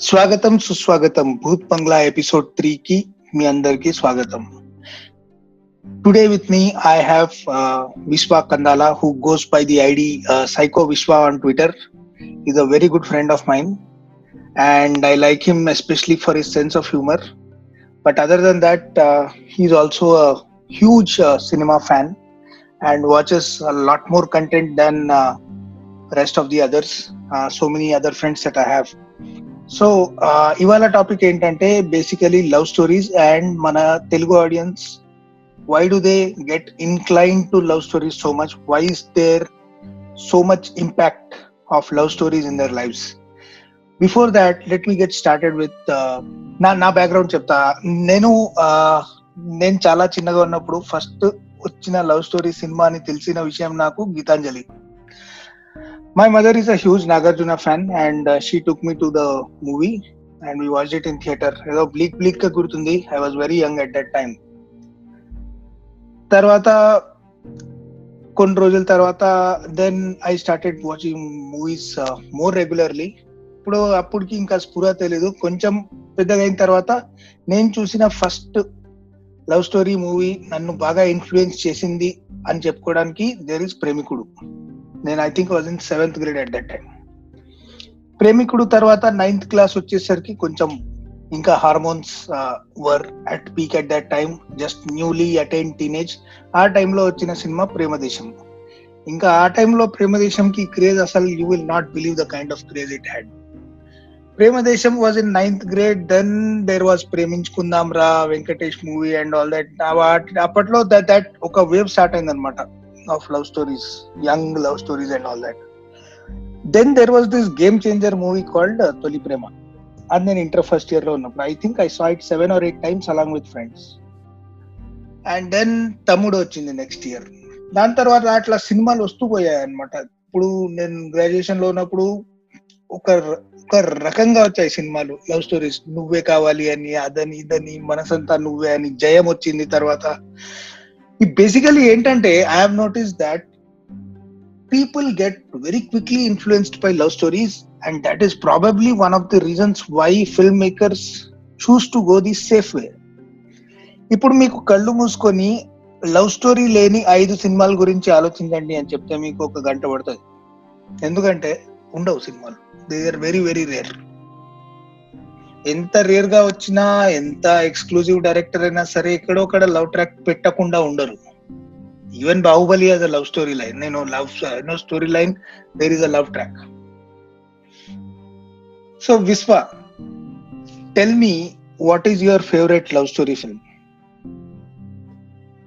స్వాగతం సుస్వాగతం భూత్ బంగ్లా episode three కి మీ అందరికి స్వాగతం today with me I have Vishwa Kandala who goes by the ID psycho Vishwa on Twitter is a very good friend of mine and I like him especially for his sense of humour but other than that he's also a huge cinema fan and watches a lot more content than uh, rest of the others uh, so many other friends that i have. So ఇవాళ topic ఏంటంటే basically love stories and మన Telugu audience why do they get incline to love stories so much why is there so much impact of love stories in their lifes before that let me get started with నా నా background చెప్తా. నేను నేను చాలా చిన్నగా ఉన్నప్పుడు first వచ్చిన love story cinema అని తెలిసిన విషయం నాకు Geethanjali. My mother is a huge Nagarjuna fan, and and she took me to the movie and we watch it in theater. ఏదో బ్లీక్ బ్లీక్గా గుర్తుంది. I was very young at that time తర్వాత కొన్ని రోజుల తర్వాత then I started watching movies more regularly ఇప్పుడు అప్పటికి ఇంకా స్ఫుర తెలీదు. కొంచెం పెద్దగా అయిన తర్వాత నేను చూసిన ఫస్ట్ లవ్ స్టోరీ మూవీ నన్ను బాగా ఇన్ఫ్లుయెన్స్ చేసింది అని చెప్పుకోవడానికి దేర్ ఇస్ ప్రేమికుడు. నేను I think was in seventh grade at that time Premikudu తర్వాత నైన్త్ క్లాస్ వచ్చేసరికి కొంచెం ఇంకా hormones were at peak at that time just newly attain teenage ఆ టైంలో వచ్చిన సినిమా ప్రేమదేశం ఇంకా ఆ టైంలో ప్రేమదేశంకి క్రేజ్ అసలు you will not believe the kind of craze it had Premadesam was in ninth grade then there was Preminchukundam Raa Venkatesh movie and all that అప్పట్లో that that ఒక వేవ్ స్టార్ట్ అయింది of love stories young love stories and all that then there was this game changer movie called Tholi Prema అది నేను inter first ఇయర్లో ఉన్నప్పుడు I think I saw it seven or eight times along with friends and then Thammudu వచ్చింది next year దాని తర్వాత అట్లా సినిమాలు వస్తూ పోయాయి అనమాట ఇప్పుడు నేను గ్రాడ్యుయేషన్లో ఉన్నప్పుడు ఒక ఒక రకంగా వచ్చాయి సినిమాలు. లవ్ స్టోరీస్ నువ్వే కావాలి అని అదని ఇదని మనసంతా నువ్వే అని జయం వచ్చింది తర్వాత. బేసికలీ ఏంటంటే I have notice that people get very quickly influenced by love stories and that is probably one of the reasons why film makers choose to go the safe way ఇప్పుడు మీకు కళ్ళు మూసుకొని లవ్ స్టోరీ లేని ఐదు సినిమాల గురించి ఆలోచించండి అని చెప్తే మీకు ఒక గంట పడుతుంది. ఎందుకంటే ఉండవు సినిమాలు. They are very very rare ఎంత రేర్గా వచ్చినా ఎంత ఎక్స్క్లూజివ్ డైరెక్టర్ అయినా సరే ఎక్కడో అక్కడ లవ్ ట్రాక్ పెట్టకుండా ఉండరు. Even Baahubali as a love story line నేను love no story line there is a love track so Vishwa tell me what is your favourite love story film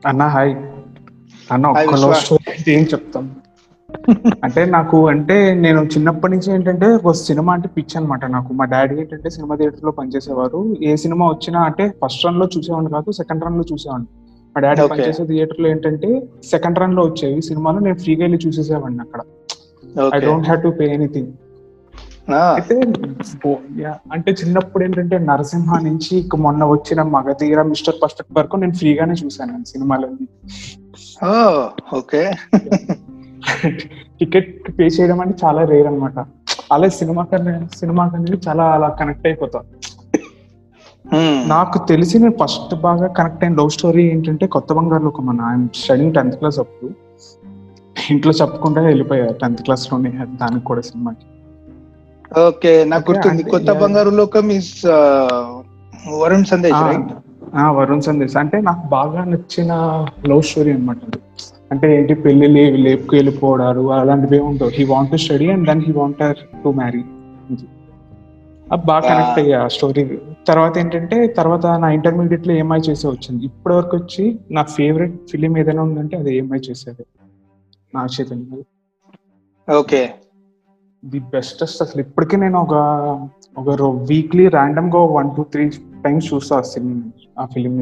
అన్న hi అన్న ఒక్క లవ్ స్టోరీ ఏం చెప్తాం? అంటే నాకు అంటే నేను చిన్నప్పటి నుంచి ఏంటంటే ఒక సినిమా అంటే పిచ్ అనమాట నాకు. మా డాడీ ఏంటంటే సినిమా థియేటర్లో పనిచేసేవారు. ఏ సినిమా వచ్చినా అంటే ఫస్ట్ రన్లో చూసేవాడిని కాదు సెకండ్ రన్లో చూసేవాడిని. మా డాడీ పనిచేసే థియేటర్లో ఏంటంటే సెకండ్ రన్లో వచ్చేవి సినిమాలు నేను ఫ్రీగా వెళ్ళి చూసేసేవాడిని అక్కడ. I don't have to pay anything అయితే అంటే చిన్నప్పుడు ఏంటంటే నరసింహ నుంచి మొన్న వచ్చిన మగధీర మిస్టర్ పర్ఫెక్ట్ వరకు నేను ఫ్రీగానే చూసాను సినిమాలన్నీ. ఓకే. టికెట్ పే చేయడం అంటే చాలా రేర్ అనమాట అలా సినిమా కన్నా సినిమా కన్నా చాలా అలా కనెక్ట్ అయిపోతాం. నాకు తెలిసి నేను ఫస్ట్ బాగా కనెక్ట్ అయిన లవ్ స్టోరీ ఏంటంటే కొత్త బంగారు లోకం అన్న. ఐఎమ్ స్టడింగ్ టెన్త్ క్లాస్ అప్పుడు. ఇంట్లో చెప్పకుండా వెళ్ళిపోయా టెన్త్ క్లాస్లోనే దానికి కూడా సినిమాకి. ఓకే నాకు గుర్తుంది. కొత్త బంగారు లోకం ఇస్ వరుణ్ సందేశ్ వరుణ్ సందేశ్. అంటే నాకు బాగా నచ్చిన లవ్ స్టోరీ అనమాట అంటే ఏంటి పెళ్ళి లేపుకు వెళ్ళిపోవడాలు అలాంటివి ఉండవు. He want to study and then he wanted to marry బాగా కనెక్ట్ అయ్యా స్టోరీ తర్వాత ఏంటంటే తర్వాత నా ఇంటర్మీడియట్లో ఏమై చేసే వచ్చింది. ఇప్పటి వరకు వచ్చి నా ఫేవరెట్ ఫిలిం ఏదైనా ఉందంటే అది ఏమై చేసేది. నా చైతన్య ఓకే. ది బెస్టెస్ట్ అసలు. ఇప్పటికీ నేను ఒక ఒక వీక్లీ ర్యాండమ్గా వన్ టూ త్రీ టైమ్స్ చూస్తా ఆ సినిమా ఆ ఫిలిం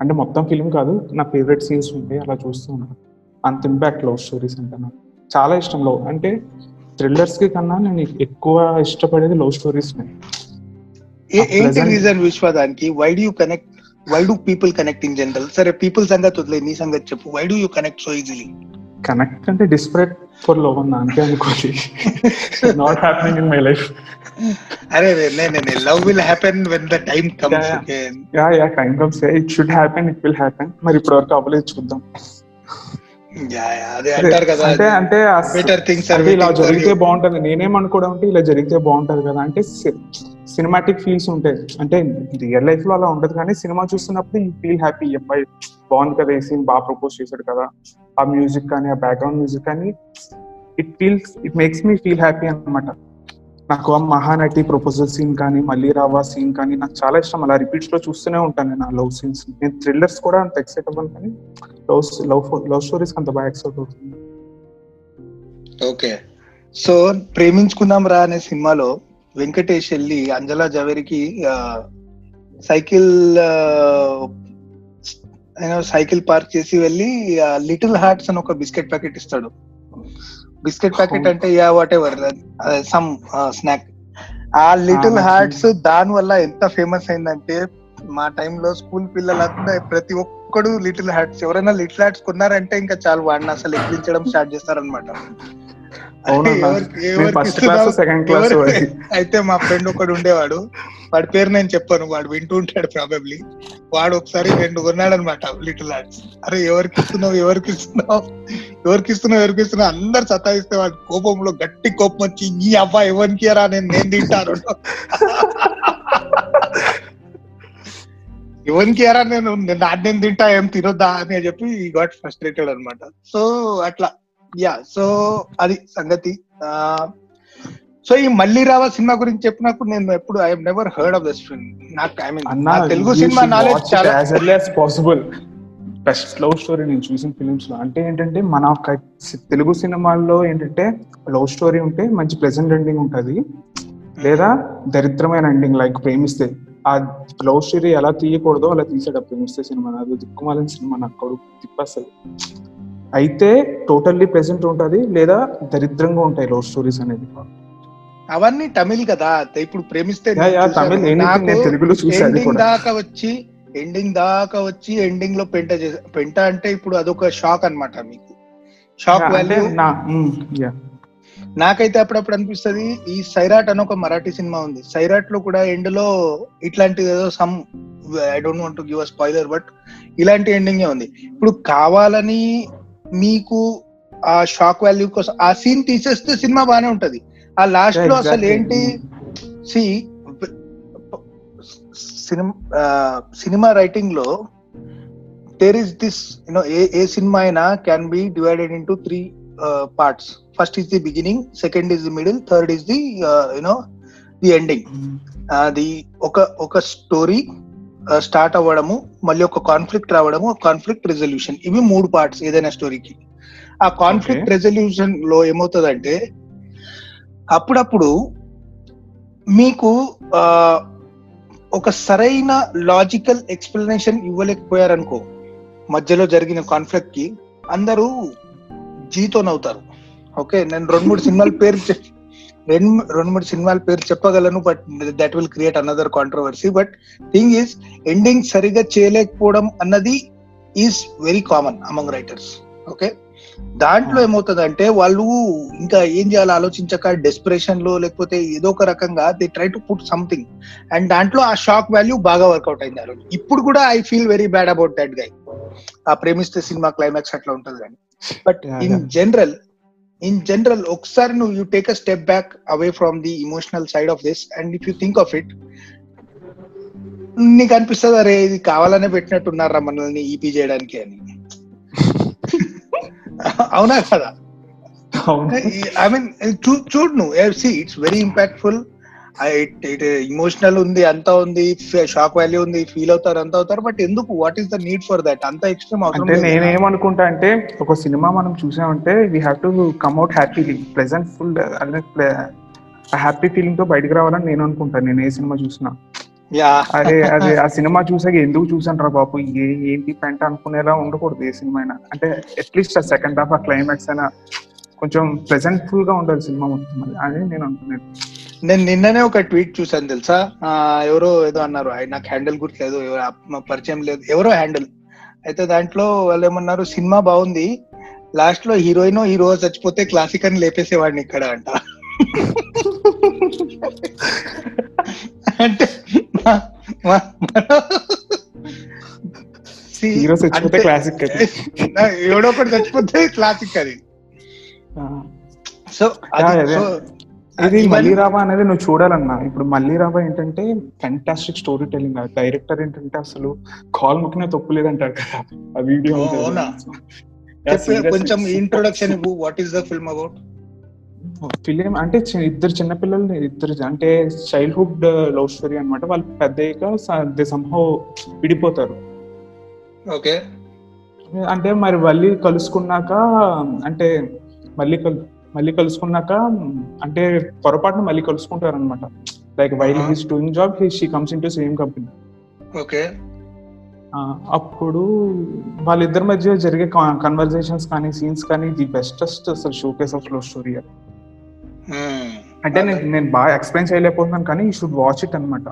అంటే మొత్తం ఫిలిం కాదు నా ఫేవరెట్ సీన్స్ ఉంటాయి అలా చూస్తూ ఉంటాను అంత ఇంపాక్ట్ లవ్ స్టోరీస్ అంటే నాకు చాలా ఇష్టం లవ్. అంటే థ్రిల్లర్స్కి కన్నా నేను ఎక్కువ ఇష్టపడేది లవ్ స్టోరీస్ ఏంటి రీజన్ విశ్వ దానికి? Why do connect why do people connect in general సరే పీపుల్ సంగతి వదిలే నీ సంగతి చెప్పు. Why do you connect so easily connect అంటే డిస్పరేట్ ఫర్ లవ్ అన్న అంతే అనుకోండి. Not happening in my life అరే నేను love will happen when the time comes yeah yeah kind of say it should happen it will happen మరి ఇప్పటి వరకు అవ్వలేదు చూద్దాం. అంటే అంటే ఇలా జరిగితే బాగుంటది. నేనేమనుకోవడం అంటే ఇలా జరిగితే బాగుంటది కదా. అంటే సినిమాటిక్ ఫీల్స్ ఉంటాయి అంటే రియల్ లైఫ్లో అలా ఉండదు కానీ సినిమా చూస్తున్నప్పుడు ఈ ఫీల్ హ్యాపీ. అబ్బాయి బాగుంది కదా ఈ సీన్ బాగా ప్రపోజ్ చేశాడు కదా. ఆ మ్యూజిక్ కానీ ఆ బ్యాక్గ్రౌండ్ మ్యూజిక్ కానీ it feels it makes me feel happy అన్నమాట. నాకు ఆ మహానటి ప్రపోజల్ సీన్ కానీ మళ్ళీ రావా సీన్ కానీ నాకు చాలా ఇష్టం. అలా రిపీట్స్లో చూస్తూనే ఉంటాను నేను ఆ లవ్ సీన్స్ నేను థ్రిల్లర్స్ కూడా అంత ఎక్సైట్ అవ్వను కానీ లవ్ లవ్ లవ్ స్టోరీస్ అంత బాగా ఎక్సైట్ అవుతుంది. ఓకే. సో ప్రేమించుకుందాం రా అనే సినిమాలో వెంకటేష్ వెళ్ళి అంజలా జవేరికి సైకిల్ సైకిల్ పార్క్ చేసి వెళ్ళి లిటిల్ హార్ట్స్ అని ఒక బిస్కెట్ ప్యాకెట్ ఇస్తాడు. బిస్కెట్ ప్యాకెట్ అవును. అంటే yeah whatever some snack ఆ లిటిల్ హార్ట్స్ దాని వల్ల ఎంత ఫేమస్ అయిందంటే మా టైంలో స్కూల్ పిల్లలంతా ప్రతి ఒక్కడు లిటిల్ హార్ట్స్ ఎవరైనా లిటిల్ హార్ట్స్ కొన్నారంటే ఇంకా చాలు వాడిని అసలు ఎక్కించడం స్టార్ట్ చేస్తారనమాట ఫస్ట్ క్లాస్ సెకండ్ క్లాస్ అయితే మా ఫ్రెండ్ ఒకడు ఉండేవాడు. వాడి పేరు నేను చెప్పాను వాడు వింటూ ఉంటాడు ప్రాబబ్లీ వాడు ఒకసారి రెండు కొన్నాడు అనమాట లిటిల్ హార్ట్స్ అరే ఎవరికి ఇస్తున్నావు ఎవరికి ఇస్తున్నావు ఎవరికి ఇస్తున్నావు ఎవరికి ఇస్తున్నావు అందరు సతాయిస్తే వాడి కోపంలో గట్టి కోపం వచ్చి ఈ అబ్బా ఎవరికి రా నేను నేను తింటాను. ఎవరికి ఎరా నేను నేను తింటా ఏం తినొద్దా? అని చెప్పి గాట్ ఫ్రస్ట్రేటెడ్ అన్నమాట. సో అట్లా. యా సో అది సంగతి. సో ఈ మళ్ళీ రావా సినిమా గురించి చెప్పినప్పుడు నేను ఎప్పుడు I never heard of this film నాకు ఐ మీన్ అన్నా తెలుగు సినిమా నాలెడ్జ్ చాలా as early as possible best love story నేను చూసిన ఫిలిమ్స్లో. అంటే ఏంటంటే మన తెలుగు సినిమాల్లో ఏంటంటే లవ్ స్టోరీ ఉంటే మంచి ప్లెజెంట్ ఎండింగ్ ఉంటది. లేదా దరిద్రమైన ఎండింగ్ లైక్ ప్రేమిస్తే. ఆ లవ్ స్టోరీ ఎలా తీయకూడదో అలా తీసాడు ఆ ప్రేమిస్తే సినిమా. అది దిక్కుమాలిన సినిమా నాకు తిప్పసలు అయితే టోటల్లీ ప్రెసెంట్ ఉంటది లేదా దరిద్రంగా ఉంటాయి లవ్ స్టోరీస్ అనేది? అవన్నీ తమిళ్ కదా. ఇప్పుడు ప్రేమిస్తే తెలుగులో దాకా వచ్చి ఎండింగ్ దాకా వచ్చి ఎండింగ్లో పెంట చేసా పెంట అంటే ఇప్పుడు అదొక షాక్ అన్నమాట మీకు. Shock value. నాకైతే అప్పుడప్పుడు అనిపిస్తది ఈ సైరాట్ అని ఒక మరాఠీ సినిమా ఉంది. సైరాట్లో కూడా ఎండ్లో ఇట్లాంటిది ఏదో some I don't want give a spoiler but ఇలాంటి ఎండింగ్ ఉంది. ఇప్పుడు కావాలని మీకు ఆ షాక్ వాల్యూ కోసం ఆ సీన్ తీసేస్తే సినిమా బానే ఉంటది. ఆ లాస్ట్లో అసలు. ఏంటి? సి cinema cinema రైటింగ్లో there is this you know a a cinema అయినా can be divided into three parts first is the beginning second is the middle third is the you know the ending అది ఒక ఒక story start అవ్వడము మళ్ళీ ఒక conflict రావడము conflict resolution ఇవి మూడు పార్ట్స్ ఏదైనా స్టోరీకి ఆ కాన్ఫ్లిక్ట్. రెజల్యూషన్లో ఏమవుతుందంటే అప్పుడప్పుడు మీకు ఆ, ఒక సరైన లాజికల్ ఎక్స్ప్లెనేషన్ ఇవ్వలేకపోయారనుకో మధ్యలో జరిగిన కాన్ఫ్లిక్ట్కి అందరూ జీతో నవ్వుతారు ఓకే నేను రెండు మూడు సినిమాల పేరు రెండు రెండు మూడు సినిమాల పేరు చెప్పగలను but that will create another controversy but thing is ending సరిగా చేయలేకపోవడం అన్నది is very common among writers okay దాంట్లో ఏమవుతుందంటే వాళ్ళు ఇంకా ఏం చేయాలో ఆలోచించక డెస్పిరేషన్లో లేకపోతే ఏదో ఒక రకంగా they try to put something and దాంట్లో ఆ షాక్ వాల్యూ బాగా వర్కౌట్ అయింది ఆ ఇప్పుడు కూడా I feel very bad about that guy ఆ ప్రేమిస్తే సినిమా క్లైమాక్స్ అట్లా ఉంటది కానీ. But in. General in general ఒకసారి నువ్వు you take a step back away from the emotional side of this and if you think of it నీకు అనిపిస్తుంది అరే ఇది కావాలనే పెట్టినట్టున్నారా మనల్ని ఈపీ చేయడానికి అని? అవునా కదా? ఐ మీన్ చూడు నువ్వు see it's very impactful it emotional ఉంది అంతా ఉంది షాక్ వాల్యూ ఉంది ఫీల్ అవుతారు అంత అవుతారు బట్ ఎందుకు? What is the need for that అంత ఎక్స్ట్రీమ్ అంటే. నేనేమనుకుంటా అంటే ఒక సినిమా మనం చూసామంటే we have to come out happily pleasant full అంటే హ్యాపీ ఫీలింగ్తో బయటకు రావాలని నేను అనుకుంటాను నేను ఏ సినిమా చూసినా. యా. అదే అదే ఆ సినిమా చూసాక ఎందుకు చూసాను రా బాబు? ఏ ఏంటి పెంట అనుకునేలా ఉండకూడదు ఏ సినిమా అయినా. అంటే అట్లీస్ట్ ఆ సెకండ్ హాఫ్ ఆ క్లైమాక్స్ అయినా కొంచెం ప్లెజెంట్ఫుల్గా ఉండాలి సినిమా మొత్తం. అది అని నేను అనుకున్నాను నేను నిన్ననే ఒక ట్వీట్ చూసాను తెలుసా? ఎవరో ఏదో అన్నారు. "ఆయ్, నాకు హ్యాండిల్ గుర్తులేదు. పరిచయం లేదు. ఎవరో హ్యాండిల్. అయితే దాంట్లో వాళ్ళు ఏమన్నారు? సినిమా బాగుంది. లాస్ట్లో హీరోయిన్ హీరో చచ్చిపోతే క్లాసిక్ అని లేపేసేవాడిని ఇక్కడ అంట. అంటే హీరో చచ్చిపోతే క్లాసిక్ అది. ఎవడో ఒకటి చచ్చిపోతే క్లాసిక్ అది. సో అదే. మళ్ళీ రాబా అనేది నువ్వు చూడాలన్నా. ఇప్పుడు మళ్ళీ రాబా ఏంటంటే ఫెంటాస్టిక్ స్టోరీ టెలింగ్ డైరెక్టర్ ఏంటంటే అసలు కాల్ ముక్కిన తప్పు లేదంటారు కదా. ఆ వీడియో? కొంచెం ఇంట్రొడక్షన్ ఇవ్వు. What is the film about film అంటే ఇద్దరు చిన్నపిల్లలు ఇద్దరు అంటే చైల్డ్హుడ్ లవ్ స్టోరీ అన్నమాట. వాళ్ళు పెద్ద సంహో విడిపోతారు. ఓకే. అంటే మరి మళ్ళీ కలుసుకున్నాక అంటే మళ్ళీ కలు మళ్ళీ కలుసుకున్నాక అంటే పొరపాటున మళ్ళీ కలుసుకుంటారు అనమాట like while. He's doing job he she comes in to same company okay అప్పుడు వాళ్ళిద్దరి మధ్య జరిగే కన్వర్జేషన్స్ కానీ సీన్స్ కానీ ది బెస్టెస్ట్ అసలు షోకేస్ ఆఫ్ లవ్ స్టోరీ అంటే నేను నేను బాగా ఎక్స్ప్లెయిన్ చేయలేకపోతున్నాను కానీ ఈ షుడ్ వాచ్ ఇట్ అనమాట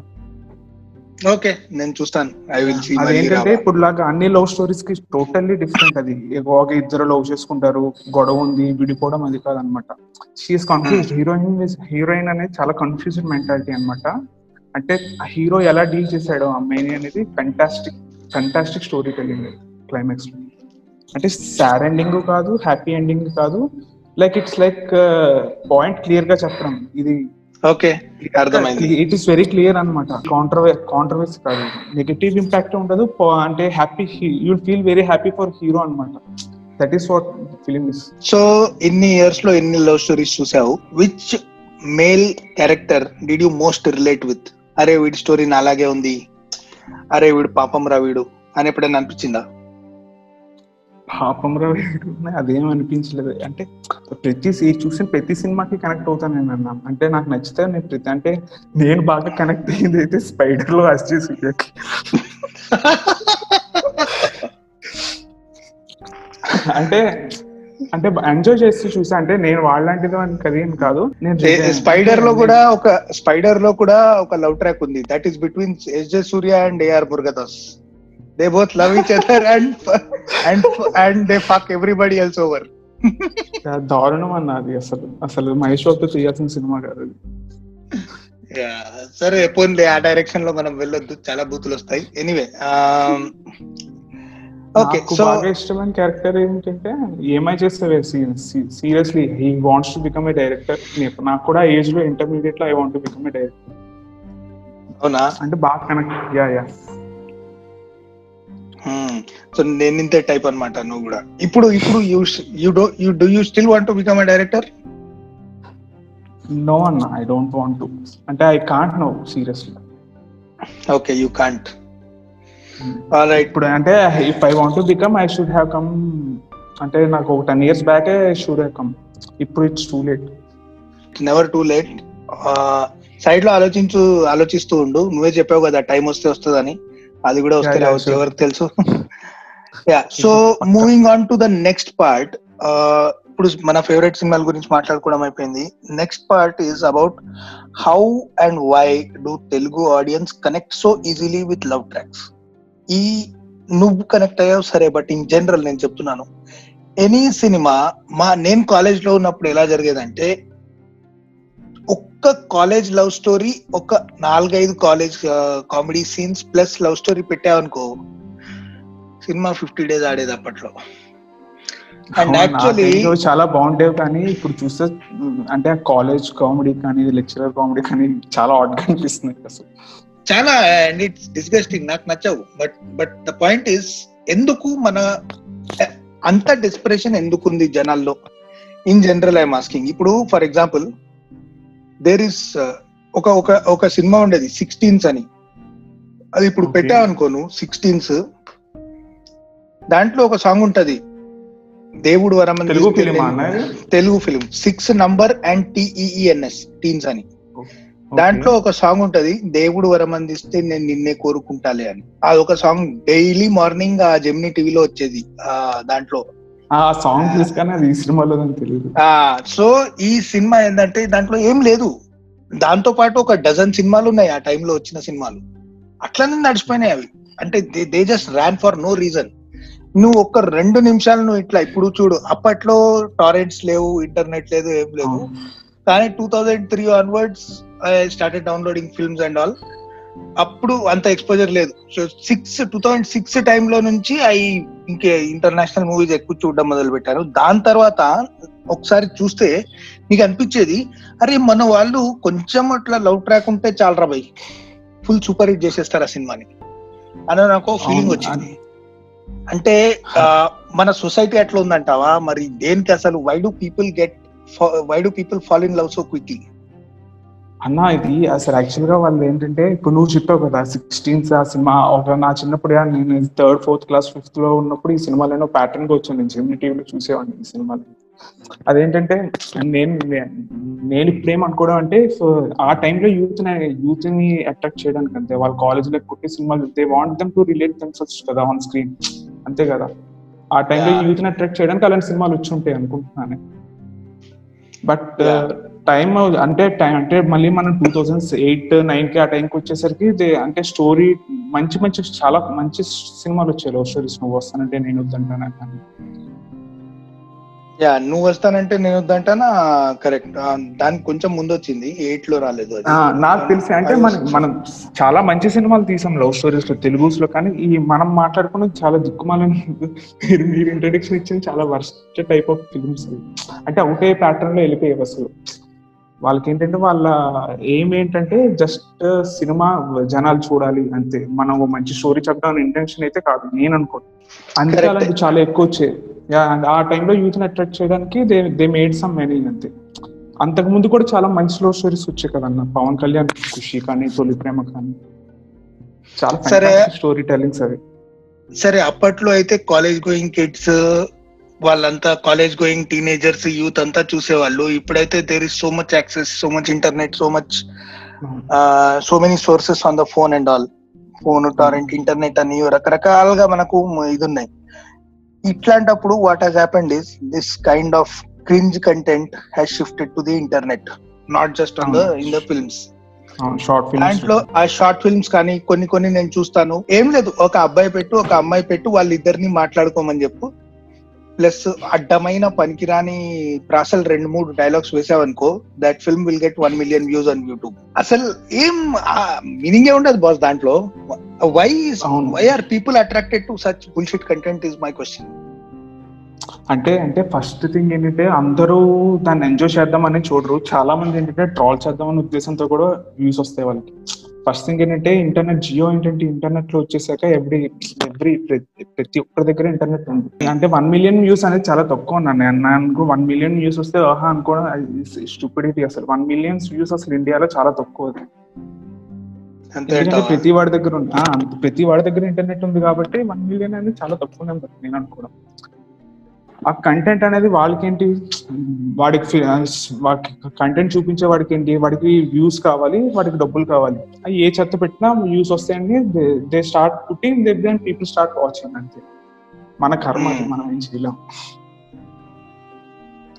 ఓకే నేను చూస్తాను. ఐ విల్ సీ అదేంటంటే ఇప్పుడు లాగా అన్ని లవ్ స్టోరీస్కి టోటల్లీ డిఫరెంట్ అది. ఒక ఇద్దరు లవ్ చేసుకుంటారు గొడవ ఉంది విడిపోవడం అది కాదనమాట. షీఈస్ కన్ఫ్యూజ్ హీరోయిన్ హీరోయిన్ అనేది చాలా కన్ఫ్యూజ్డ్ మెంటాలిటీ అన్నమాట అంటే ఆ హీరో ఎలా డీల్ చేశాడో అమ్మాయిని అనేది fantastic fantastic storytelling climax అంటే సాడ్ ఎండింగ్ కాదు హ్యాపీ ఎండింగ్ కాదు. లైక్ ఇట్స్ లైక్ పాయింట్ క్లియర్గా చెప్పడం ఇది ఓకే అర్థమైంది. ఇట్ ఈస్ వెరీ క్లియర్ అనమాట కాంట్రవే కాంట్రవర్సీ కాదు. నెగటివ్ ఇంపాక్ట్ ఉండదు. అంటే happy you'll feel very happy for hero అనమాట that is what film is so ఇన్ని ఇయర్స్లో ఎన్ని లవ్ స్టోరీస్ చూసావు. Which male character did you most relate with అరే వీడి స్టోరీ అలాగే ఉంది. అరే వీడు పాపం రా వీడు అని ఎప్పుడైనా అనిపించిందా? పాపం రా అదేం అనిపించలేదు. అంటే ప్రతి సీ చూసిన ప్రతి సినిమాకి కనెక్ట్ అవుతాను నేను అన్నా. అంటే నాకు నచ్చితే నేను ప్రతి అంటే నేను బాగా కనెక్ట్ అయ్యింది అయితే స్పైడర్లో సూర్యకి అంటే అంటే ఎంజాయ్ చేస్తూ చూసా. అంటే నేను వాళ్ళంటిది అని కదేం కాదు. నేను స్పైడర్లో కూడా ఒక స్పైడర్లో కూడా ఒక లవ్ ట్రాక్ ఉంది. That is between S J Surya and A R Murugadoss they both love each other and and and they fuck everybody else over దారుణం అన్నది అసలు. అసలు మహేష్ బాబుతో చేయాల్సిన సినిమా కాదు అది. సరే పోన్లే ఆ డైరెక్షన్లో మనం వెళ్ళొద్దు. చాలా బూతులు వస్తాయి. ఎనీవే ఓకే నాకు సో బాగా ఇష్టమైన క్యారెక్టర్ ఏంటంటే ఏమై చేస్తే seriously he wants to become a director నాకు కూడా ఏజ్లో ఇంటర్మీడియట్లో I want to become a director అవునా? అంటే బాగా కనెక్ట్ యా యా సో నేను ఇంతే టైప్ అన్నమాట నువ్వు కూడా. ఇప్పుడు ఇప్పుడు you you do you do you still want to become a director no అన్న ఐ డోంట్ వాంట్ టు అంటే I can't no seriously okay you can't right ఇప్పుడు అంటే if I want to become I should have come అంటే నాకు ఒక ten years బ్యాకే should have come ఇప్పుడు it's too late never too late సైడ్లో ఆలోచించు ఆలోచిస్తూ ఉండు. నువ్వే చెప్పావు కదా టైం వస్తే వస్తుందని. అది కూడా వస్తే రావచ్చు. ఎవరికి తెలుసు. Yeah so moving on to the next part ఇప్పుడు మన ఫేవరెట్ సినిమాల గురించి మాట్లాడుకోవడం అయిపోయింది. Next part is about how and why do Telugu audience connect so easily with love tracks ఈ నువ్వు కనెక్ట్ అయ్యావు సరే బట్ ఇన్ జనరల్ నేను చెప్తున్నాను. ఎనీ సినిమా మా నేను కాలేజ్లో ఉన్నప్పుడు ఎలా జరిగేదంటే ఒక్క కాలేజ్ లవ్ స్టోరీ ఒక నాలుగైదు college comedy scenes plus love story పెట్టావనుకో cinema fifty days ఆడేది అప్పట్లో. అండ్ యాక్చువల్లీ చాలా బాగుండేవి కానీ ఇప్పుడు చూస్తే అంటే కాలేజ్ కామెడీ కానీ లెక్చరర్ కామెడీ కానీ చాలా ఆడ్గా అనిపిస్తుంది అసలు. చాలా అండ్ ఇట్స్ డిస్గస్టింగ్ నాకు నచ్చవు. But but the point is ఎందుకు మన అంత డెస్పిరేషన్ ఎందుకుంది జనాల్లో? ఇన్ జనరల్ ఐఎమ్ ఆస్కింగ్ ఇప్పుడు ఫర్ ఎగ్జాంపుల్ దేర్ ఇస్ ఒక ఒక ఒక సినిమా ఉండేది సిక్స్టీన్స్ అని. అది ఇప్పుడు. పెట్టావనుకో నువ్వు సిక్స్టీన్స్ దాంట్లో ఒక సాంగ్ ఉంటది దేవుడు వరమని తెలుగు అన్నది? Telugu film six number and T E N S teens అని. దాంట్లో ఒక సాంగ్ ఉంటది దేవుడు వరం అందిస్తే నేను నిన్నే కోరుకుంటాలే అని. అది ఒక సాంగ్ డైలీ మార్నింగ్ ఆ జెమిని టీవీలో వచ్చేది ఆ దాంట్లో. ఆ సాంగ్ తీసుకొని అది ఈ సినిమాలో తెలియదు సో ఈ సినిమా ఏంటంటే దాంట్లో ఏం లేదు. దాంతో పాటు ఒక డజన్ సినిమాలు ఉన్నాయి ఆ టైంలో వచ్చిన సినిమాలు. అట్లనే నడిచిపోయినాయి అవి. అంటే they just ran for no reason నువ్వు ఒక రెండు నిమిషాలు నువ్వు ఇట్లా ఇప్పుడు చూడు అప్పట్లో టారెంట్స్ లేవు ఇంటర్నెట్ లేదు ఏం లేదు కానీ two thousand three onwards I started downloading films and all అప్పుడు అంత ఎక్స్పోజర్ లేదు. So six two thousand six టైంలో నుంచి ఐ ఇంకే ఇంటర్నేషనల్ మూవీస్ ఎక్కువ చూడడం మొదలు పెట్టాను దాని తర్వాత ఒకసారి చూస్తే నీకు అనిపించేది అరే మన వాళ్ళు కొంచెం అట్లా లవ్ ట్రాక్ ఉంటే చాలరా బై. ఫుల్ సూపర్ హిట్ చేసేస్తారు ఆ సినిమాని. అని నాకు ఫీలింగ్ వచ్చింది. అంటే మన సొసైటీ అట్లా ఉందంటావా? మరి దేనికి అసలు why do people get why do people fall in love so quickly అన్న ఇది అసలు యాక్చువల్గా వాళ్ళు ఏంటంటే ఇప్పుడు నువ్వు చెప్పావు కదా సిక్స్టీన్స్ ఆ సినిమా ఒక నా చిన్నప్పుడు నేను థర్డ్ ఫోర్త్ క్లాస్ ఫిఫ్త్లో ఉన్నప్పుడు ఈ సినిమాలో ప్యాటర్న్గా వచ్చాను. నేను జెమిని టీవీలో చూసేవాడిని ఈ సినిమాలు. అదేంటంటే నేను నేను ఇప్పుడు ఏమనుకోవడం అంటే సో ఆ టైంలో యూత్ యూత్ని అట్రాక్ట్ చేయడానికి అంతే. వాళ్ళ కాలేజ్లో కొట్టి సినిమాలు they want them to relate themselves కదా ఆన్ స్క్రీన్ అంతే కదా. ఆ టైంలో. యూత్ని అట్రాక్ట్ చేయడానికి అలాంటి సినిమాలు వచ్చి ఉంటాయి అనుకుంటున్నాను. బట్. టైం అంటే టైం అంటే మళ్ళీ మనం టూ థౌజండ్ ఎయిట్ నైన్కి ఆ టైంకి వచ్చేసరికి అంటే స్టోరీ మంచి మంచి చాలా మంచి సినిమాలు వచ్చాయి. లవ్ స్టోరీస్ నువ్వు వస్తానంటే నేను వద్దంటాను కానీ? యా నువ్వు వస్తానంటే నేను వద్దంటానా? కరెక్ట్. దానికి కొంచెం ముందు వచ్చింది. ఎయిట్లో రాలేదు నాకు తెలిసి అంటే మనం మనం చాలా మంచి సినిమాలు తీసాం లవ్ స్టోరీస్లో తెలుగుస్లో కానీ ఈ మనం మాట్లాడుకున్నది చాలా దిక్కుమాలని మీరు ఇంట్రడక్షన్ ఇచ్చిన చాలా వర్స్ట్ టైప్ ఆఫ్ ఫిల్మ్స్. అంటే ఒకటే ప్యాటర్న్లో వెళ్ళిపోయాయి అసలు. వాళ్ళకి ఏంటంటే వాళ్ళ ఏం ఏంటంటే జస్ట్ సినిమా జనాలు చూడాలి అంతే. మనం మంచి స్టోరీ చెప్పడం ఇంటెన్షన్ అయితే కాదు నేను అనుకోను. అందుకే. అలాంటి చాలా ఎక్కువ and ఆ టైంలో యూత్ని అట్రాక్ట్ చేయడానికి they they made some many అంతే. అంతకు ముందు కూడా చాలా మంచి లవ్ స్టోరీస్ వచ్చాయి కదన్న పవన్ కళ్యాణ్ ఖుషి కానీ తొలి ప్రేమ కానీ. చాలా సరే. స్టోరీ టెల్లింగ్స్ అవి. సరే అప్పట్లో అయితే కాలేజ్ గోయింగ్ కిడ్స్ వాళ్ళంతా కాలేజ్ గోయింగ్ టీనేజర్స్ యూత్ అంతా చూసేవాళ్ళు. ఇప్పుడైతే there is so much access so much internet so much so many sources on the phone and all phone torrent internet అని రకరకాలుగా మనకు ఇది ఉన్నాయి ఇట్లాంటప్పుడు what has happened is this kind of cringe content has shifted to the internet not just on the in the films short films దాంట్లో ఆ short films కానీ కొన్ని కొన్ని నేను చూస్తాను. ఏం లేదు ఒక అబ్బాయి పెట్టు ఒక అమ్మాయి పెట్టు వాళ్ళిద్దరిని మాట్లాడుకోమని చెప్పు. ప్లస్ అడ్డమైన పనికిరాని ప్రాసలు రెండు మూడు డైలాగ్స్ వేసావనుకో that film will get one million views on YouTube అసలు ఏం మీనింగ్ ఏ ఉండదు బాస్ దాంట్లో. Why. Why are people attracted to such bullshit content is my question అంటే అంటే ఫస్ట్ థింగ్ ఏంటంటే అందరూ దాన్ని ఎంజాయ్ చేద్దామని చూడరు. చాలా మంది ఏంటంటే ట్రాల్ చేద్దామనే ఉద్దేశంతో కూడా వ్యూస్ వస్తాయి వాళ్ళకి. ఫస్ట్ థింగ్ ఏంటంటే ఇంటర్నెట్ జియో ఏంటంటే ఇంటర్నెట్లో వచ్చేసాక ఎవ్రీ ఎవ్రీ ప్రతి ఒక్కరి దగ్గర ఇంటర్నెట్ ఉంది అంటే వన్ మిలియన్ వ్యూస్ అనేది చాలా తక్కువ ఉన్నాను నేను అనుకో వన్ మిలియన్ వ్యూస్ వస్తే ఆహా అనుకోవడం స్టూపిడిటీ అసలు. వన్ మిలియన్ వ్యూస్ అసలు ఇండియాలో చాలా తక్కువ? ప్రతి వాడి దగ్గర ప్రతి వాడి దగ్గర ఇంటర్నెట్ ఉంది కాబట్టి వన్ మిలియన్ అనేది చాలా తక్కువ నేను అనుకోవడం. ఆ కంటెంట్ అనేది వాళ్ళకేంటి? వాడికి వాడికి కంటెంట్ చూపించే వాడికి ఏంటి వాడికి వ్యూస్ కావాలి వాడికి డబ్బులు కావాలి. అవి ఏ చెత్త పెట్టినా వ్యూస్ వస్తాయండి they start putting they then people start watching అంతే. మన కర్మ అది. మనం ఏం చేయలేం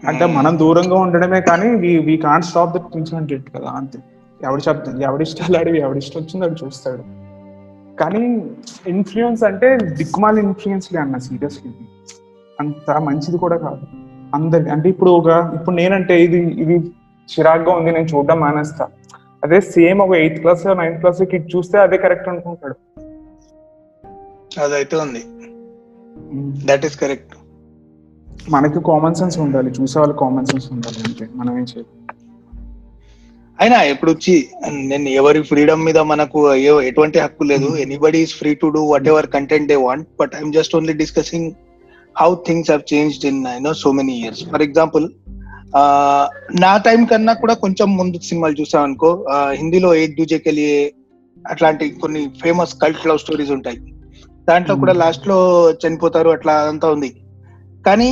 అంటే మనం దూరంగా ఉండడమే కానీ we can't stop that things అంటే కదా అంతే. ఎవడి చెప్తాడు ఎవడిష్టాలు ఆడివి ఎవడిష్టం వచ్చిందో అది చూస్తాడు. కానీ ఇన్ఫ్లుయెన్స్ అంటే దిక్కుమాల ఇన్ఫ్లుయెన్స్ లే అన్న సీరియస్లీ అంత మంచిది కూడా కాదు. అందరి అంటే ఇప్పుడు ఒక ఇప్పుడు నేనంటే ఇది ఇది చిరాగ్గా ఉంది నేను చూడడం మానేస్తా. అదే సేమ్ ఒక eighth class ninth class kid చూస్తే అదే కరెక్ట్ అనుకుంటాడు. అదైతే ఉంది. దట్ ఈస్ కరెక్ట్ మనకి కామన్ సెన్స్ ఉండాలి చూసే వాళ్ళకి కామన్ సెన్స్ ఉండాలి అంతే. మనం ఏం చేయాలి. అయినా ఎప్పుడు వచ్చి నేను ఎవరి ఫ్రీడమ్ మీద మనకు ఎటువంటి హక్కు లేదు. Anybody is free to do whatever content they want but I'm just only discussing how things have changed in no so many years for example నా టైం కన్నా కూడా కొంచెం ముందు సినిమాలు చూసాం అనుకో ఆ, హిందీలో ఏక్ దూజే కెలియే అట్లాంటి కొన్ని ఫేమస్ కల్ట్ లవ్ స్టోరీస్ ఉంటాయి దాంట్లో కూడా Hmm. లాస్ట్లో చనిపోతారు అట్లా అంతా ఉంది కానీ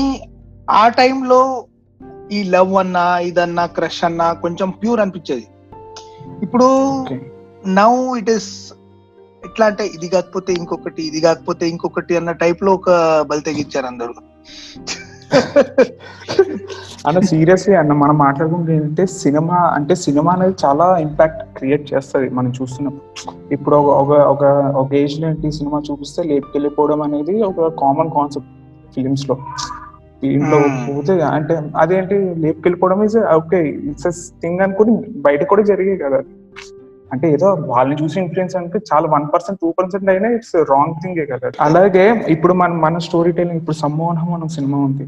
ఆ టైంలో ఈ లవ్ అన్నా ఇదన్నా క్రష్ అన్నా కొంచెం ప్యూర్ అనిపించేది ఇప్పుడు. నౌ ఇట్ ఇస్ ఎట్లా అంటే ఇది కాకపోతే ఇంకొకటి ఇది కాకపోతే ఇంకొకటి అన్న టైప్లో ఒక బలి తెగించారు అందరూ. అన్న సీరియస్లీ అన్న మనం మాట్లాడుకుంటే ఏంటంటే సినిమా అంటే సినిమా అనేది చాలా ఇంపాక్ట్ క్రియేట్ చేస్తుంది మనం చూస్తున్నాం ఇప్పుడు ఒక ఒక ఒక ఏజ్లో ఏంటి సినిమా చూపిస్తే లేపుకెళ్ళిపోవడం అనేది ఒక కామన్ కాన్సెప్ట్ ఫిలిమ్స్లో. దీంట్లో Hmm. పోతే అంటే అదేంటి లేపుకెళ్ళిపోవడం ఇస్ ఓకే ఇట్స్ థింగ్ అనుకుని బయట కూడా జరిగాయి కదా. అంటే ఏదో వాళ్ళని చూసి ఇన్ఫ్లుయెన్స్ అంటే చాలా వన్ పర్సెంట్ టూ పర్సెంట్ అయినా ఇట్స్ రాంగ్ థింగ్ కదా. అలాగే ఇప్పుడు మన మన స్టోరీ టెలింగ్ ఇప్పుడు సమ్మోహనం అనే సినిమా ఉంది.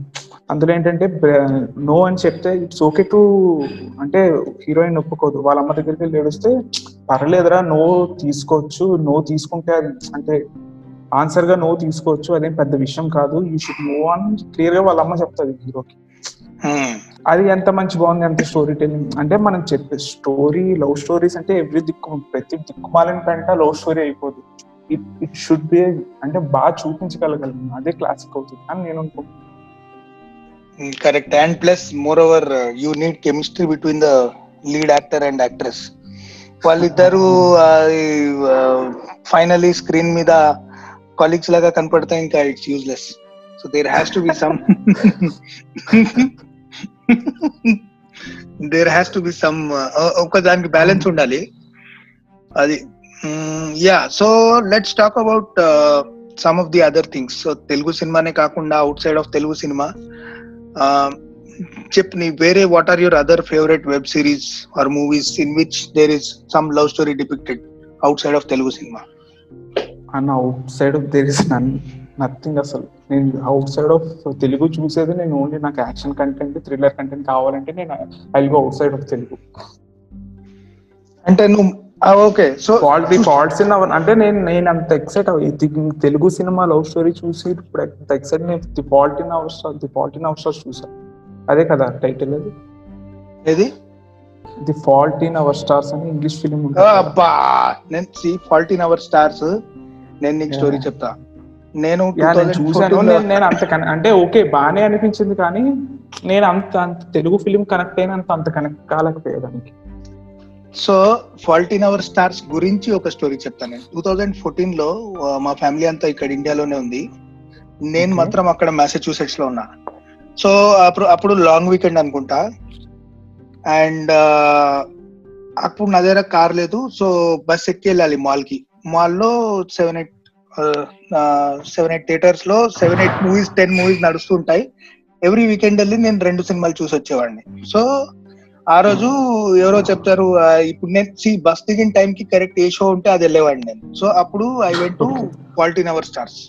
అందులో ఏంటంటే నో అని చెప్తే ఇట్స్ ఓకే టు అంటే హీరోయిన్ ఒప్పుకోదు. వాళ్ళ అమ్మ దగ్గరికి వెళ్ళి ఏడుస్తే పర్లేదురా నో తీసుకోవచ్చు నో తీసుకుంటే అది అంటే ఆన్సర్గా నో తీసుకోవచ్చు అదేం పెద్ద విషయం కాదు. యూ షుడ్ మూవ్ ఆన్ క్లియర్గా వాళ్ళ అమ్మ చెప్తుంది హీరోకి. అది ఎంత మంచి బాగుంది ఎంత స్టోరీ టెలింగ్ అంటే మనం చెప్పే స్టోరీ లవ్ స్టోరీస్ అంటే ఎవ్రీ దిక్కు ప్రతి దిక్కుమాలిన పెంట లవ్ స్టోరీ అయిపోదు. ఇట్ ఇట్ షుడ్ బి అంటే బాగా చూపించగలగలం. అదే క్లాసిక్ అవుతుంది అని నేను అనుకుంటున్నాను. Correct and plus moreover you need chemistry between the lead actor and actress వాళ్ళిద్దరు ఫైనలీ స్క్రీన్ మీద కాలీగ్స్ లాగా కనపడితే ఇంకా it's useless so there has to be some there has to be some ఒక దానికి బ్యాలెన్స్ ఉండాలి. అది yeah so let's talk about some of the other things so Telugu సినిమానే కాకుండా outside of Telugu cinema చెప్పు నీ వేరే what are your other favourite web series or movies in which there is some love story depicted outside of Telugu cinema? అన్న outside of there is none nothing అసలు. నేను out side of Telugu చూసేది నేను only నాకు action content thriller content కావాలంటే నేను I go outside of Telugu. అంటే నువ్వు okay so fault the faults in our అంటే నేను నేను అంత excite Telugu cinema love story చూసి ఇప్పుడు అంత ఎక్సైట్ నేను the fault in our star the fault in our star చూసా. అదే కదా టైటిల్ అది. ఏది? The fault in our stars అని ఇంగ్లీష్ ఫిలిం అబ్బా నేను సి ఫార్టీన్ అవర్ స్టార్స్ నేను నీకు. స్టోరీ చెప్తా. నేను నేను 2014 చూసాను లో- నేను నేను అంత అంటే ఓకే బానే అనిపించింది కానీ నేను అంత అంత తెలుగు ఫిలిం కనెక్ట్ అయినంత అంత connect కాలేకపోయేదానికి. So fault in our stars గురించి ఒక స్టోరీ చెప్తాను నేను. టూ థౌజండ్ ఫోర్టీన్లో మా ఫ్యామిలీ అంతా ఇక్కడ ఇండియాలోనే ఉంది. నేను. మాత్రం అక్కడ మ్యాసచ్యూసెట్స్లో ఉన్నా. సో అప్పుడు అప్పుడు లాంగ్ వీకెండ్ అనుకుంటా. అండ్ అప్పుడు నా దగ్గర కార్ లేదు. సో బస్ ఎక్కి వెళ్ళాలి మాల్కి. మాల్లో సెవెన్ ఎయిట్ సెవెన్ ఎయిట్ థియేటర్స్లో seven eight movies ten movies నడుస్తుంటాయి every weekend వెళ్ళి నేను రెండు సినిమాలు చూసి వచ్చేవాడిని. సో ఆ రోజు ఎవరో చెప్తారు ఇప్పుడు నేను సి బస్ దిగిన టైం కి కరెక్ట్ ఏ షో ఉంటే అది వెళ్ళేవాడిని నేను. సో అప్పుడు I went to. Fault in our stars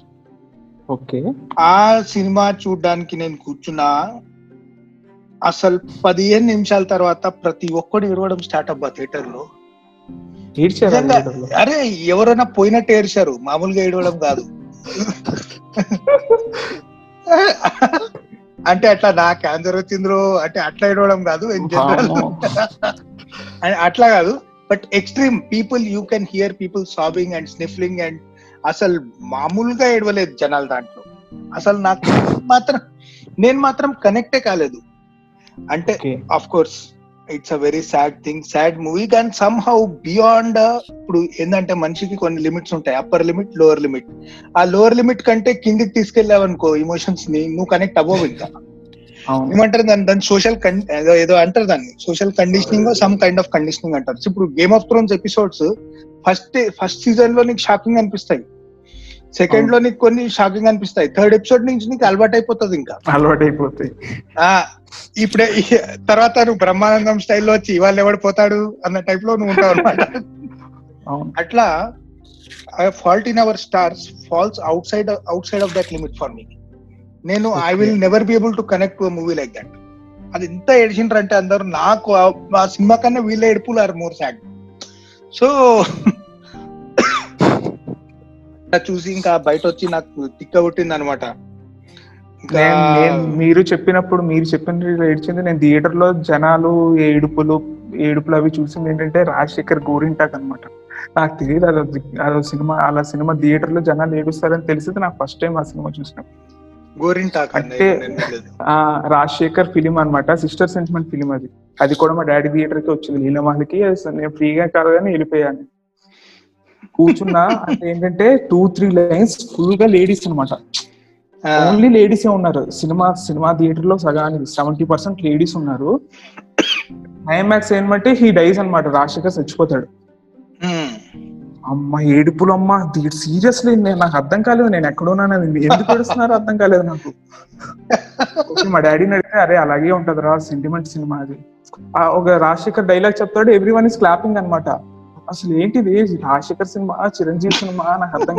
okay ఆ సినిమా చూడడానికి నేను కూర్చున్నా అసలు పదిహేను నిమిషాల తర్వాత ప్రతి ఒక్కడు ఏడవడం స్టార్ట్ అబ్బా థియేటర్లో. అరే ఎవరైనా పోయినట్టు ఏడ్చారు. మామూలుగా ఏడవడం కాదు. అంటే అట్లా నా క్యాన్సర్ వచ్చిందో అంటే అట్లా ఏడవడం కాదు ఇన్ జనరల్ వామ్మో. అట్లా కాదు. But extreme people you can hear people sobbing and sniffling and అసలు మామూలుగా ఏడవలేదు జనాలు దాంట్లో. అసలు నాకు మాత్రం నేను మాత్రం కనెక్టే కాలేదు. అంటే of course it's a very sad thing sad movie కానీ సమ్ హౌ బియాండ్ ఇప్పుడు ఏంటంటే మనిషికి కొన్ని లిమిట్స్ ఉంటాయి. అప్పర్ లిమిట్ లోవర్ లిమిట్ ఆ లోవర్ లిమిట్ కంటే కిందికి తీసుకెళ్ళావనుకో ఇమోషన్స్ని నువ్వు కనెక్ట్ అవ్వవు ఇంకా. ఏమంటారు దాన్ని? దాని సోషల్ ఏదో ఏదో అంటారు దాన్ని. Social conditioning some kind of conditioning అంటారు. ఇప్పుడు game of thrones episodes first first సీజన్లో నీకు షాకింగ్ అనిపిస్తాయి. సెకండ్లో నీకు కొన్ని షాకింగ్ అనిపిస్తాయి. థర్డ్ ఎపిసోడ్ నుంచి నీకు అలవాటు అయిపోతుంది ఇంకా. అలవాటు అయిపోతాయి ఆ ఇప్పుడే తర్వాత నువ్వు బ్రహ్మానందం స్టైల్లో వచ్చి ఇవాళ ఎవడు పోతాడు అన్న టైప్లో నువ్వు ఉంటావు అనమాట అట్లా fault in our stars falls outside outside of that limit for me నేను I. Will never be able to connect to movie like that అది ఎంత ఏడిచిండ్రు అంటే అందరూ నాకు ఆ- సినిమా కన్నా వీళ్ళ ఏడుపులు ఆర్ మోర్ సాడ్ సో చూసి ఇంకా బయట వచ్చి నాకు తిక్క కొట్టింది అనమాట మీరు చెప్పినప్పుడు మీరు చెప్పిన ఏడ్చింది నేను థియేటర్లో జనాలు ఏడుపులు ఏడుపులు అవి చూసింది ఏంటంటే రాజశేఖర్ గోరింటాక్ అన్నమాట. నాకు తెలియదు అలా అలా సినిమా అలా సినిమా థియేటర్లో జనాలు ఏడుస్తారని తెలిసింది నాకు ఫస్ట్ టైం ఆ సినిమా చూసిన. గోరింటాక్ అంటే- రాజశేఖర్ ఫిలిం అన్నమాట సిస్టర్ సెంటిమెంట్ ఫిలిం అది. అది కూడా మా డాడీ థియేటర్కి వచ్చింది లీలమాలకి నేను ఫ్రీగా కాదు కానీ వెళ్ళిపోయాను. కూర్చున్నా అంటే ఏంటంటే టూ త్రీ లైన్స్ ఫుల్గా లేడీస్ అన్నమాట. ఓన్లీ లేడీసే ఉన్నారు. సినిమా సినిమా థియేటర్లో సగానికి సెవెంటీ పర్సెంట్ లేడీస్ ఉన్నారు. ఐమాక్స్ ఏంటంటే హీ డైస్ అన్నమాట. రాజశేఖర్ చచ్చిపోతాడు. అమ్మ ఏడుపులు అమ్మ సీరియస్లీ నేను నాకు అర్థం కాలేదు. నేను ఎక్కడున్నాను ఎందుకు ఏడుస్తున్నారో? అర్థం కాలేదు నాకు. మా డాడీని అడిగితే అరే అలాగే ఉంటది రా సెంటిమెంట్ సినిమా అది. ఒక రాజశేఖర్ డైలాగ్ చెప్తాడు. ఎవ్రీ వన్ ఇస్ క్లాపింగ్ అనమాట అసలు ఏంటిది? రాజశేఖర్ సినిమా చిరంజీవి సినిమా నాకు అర్థం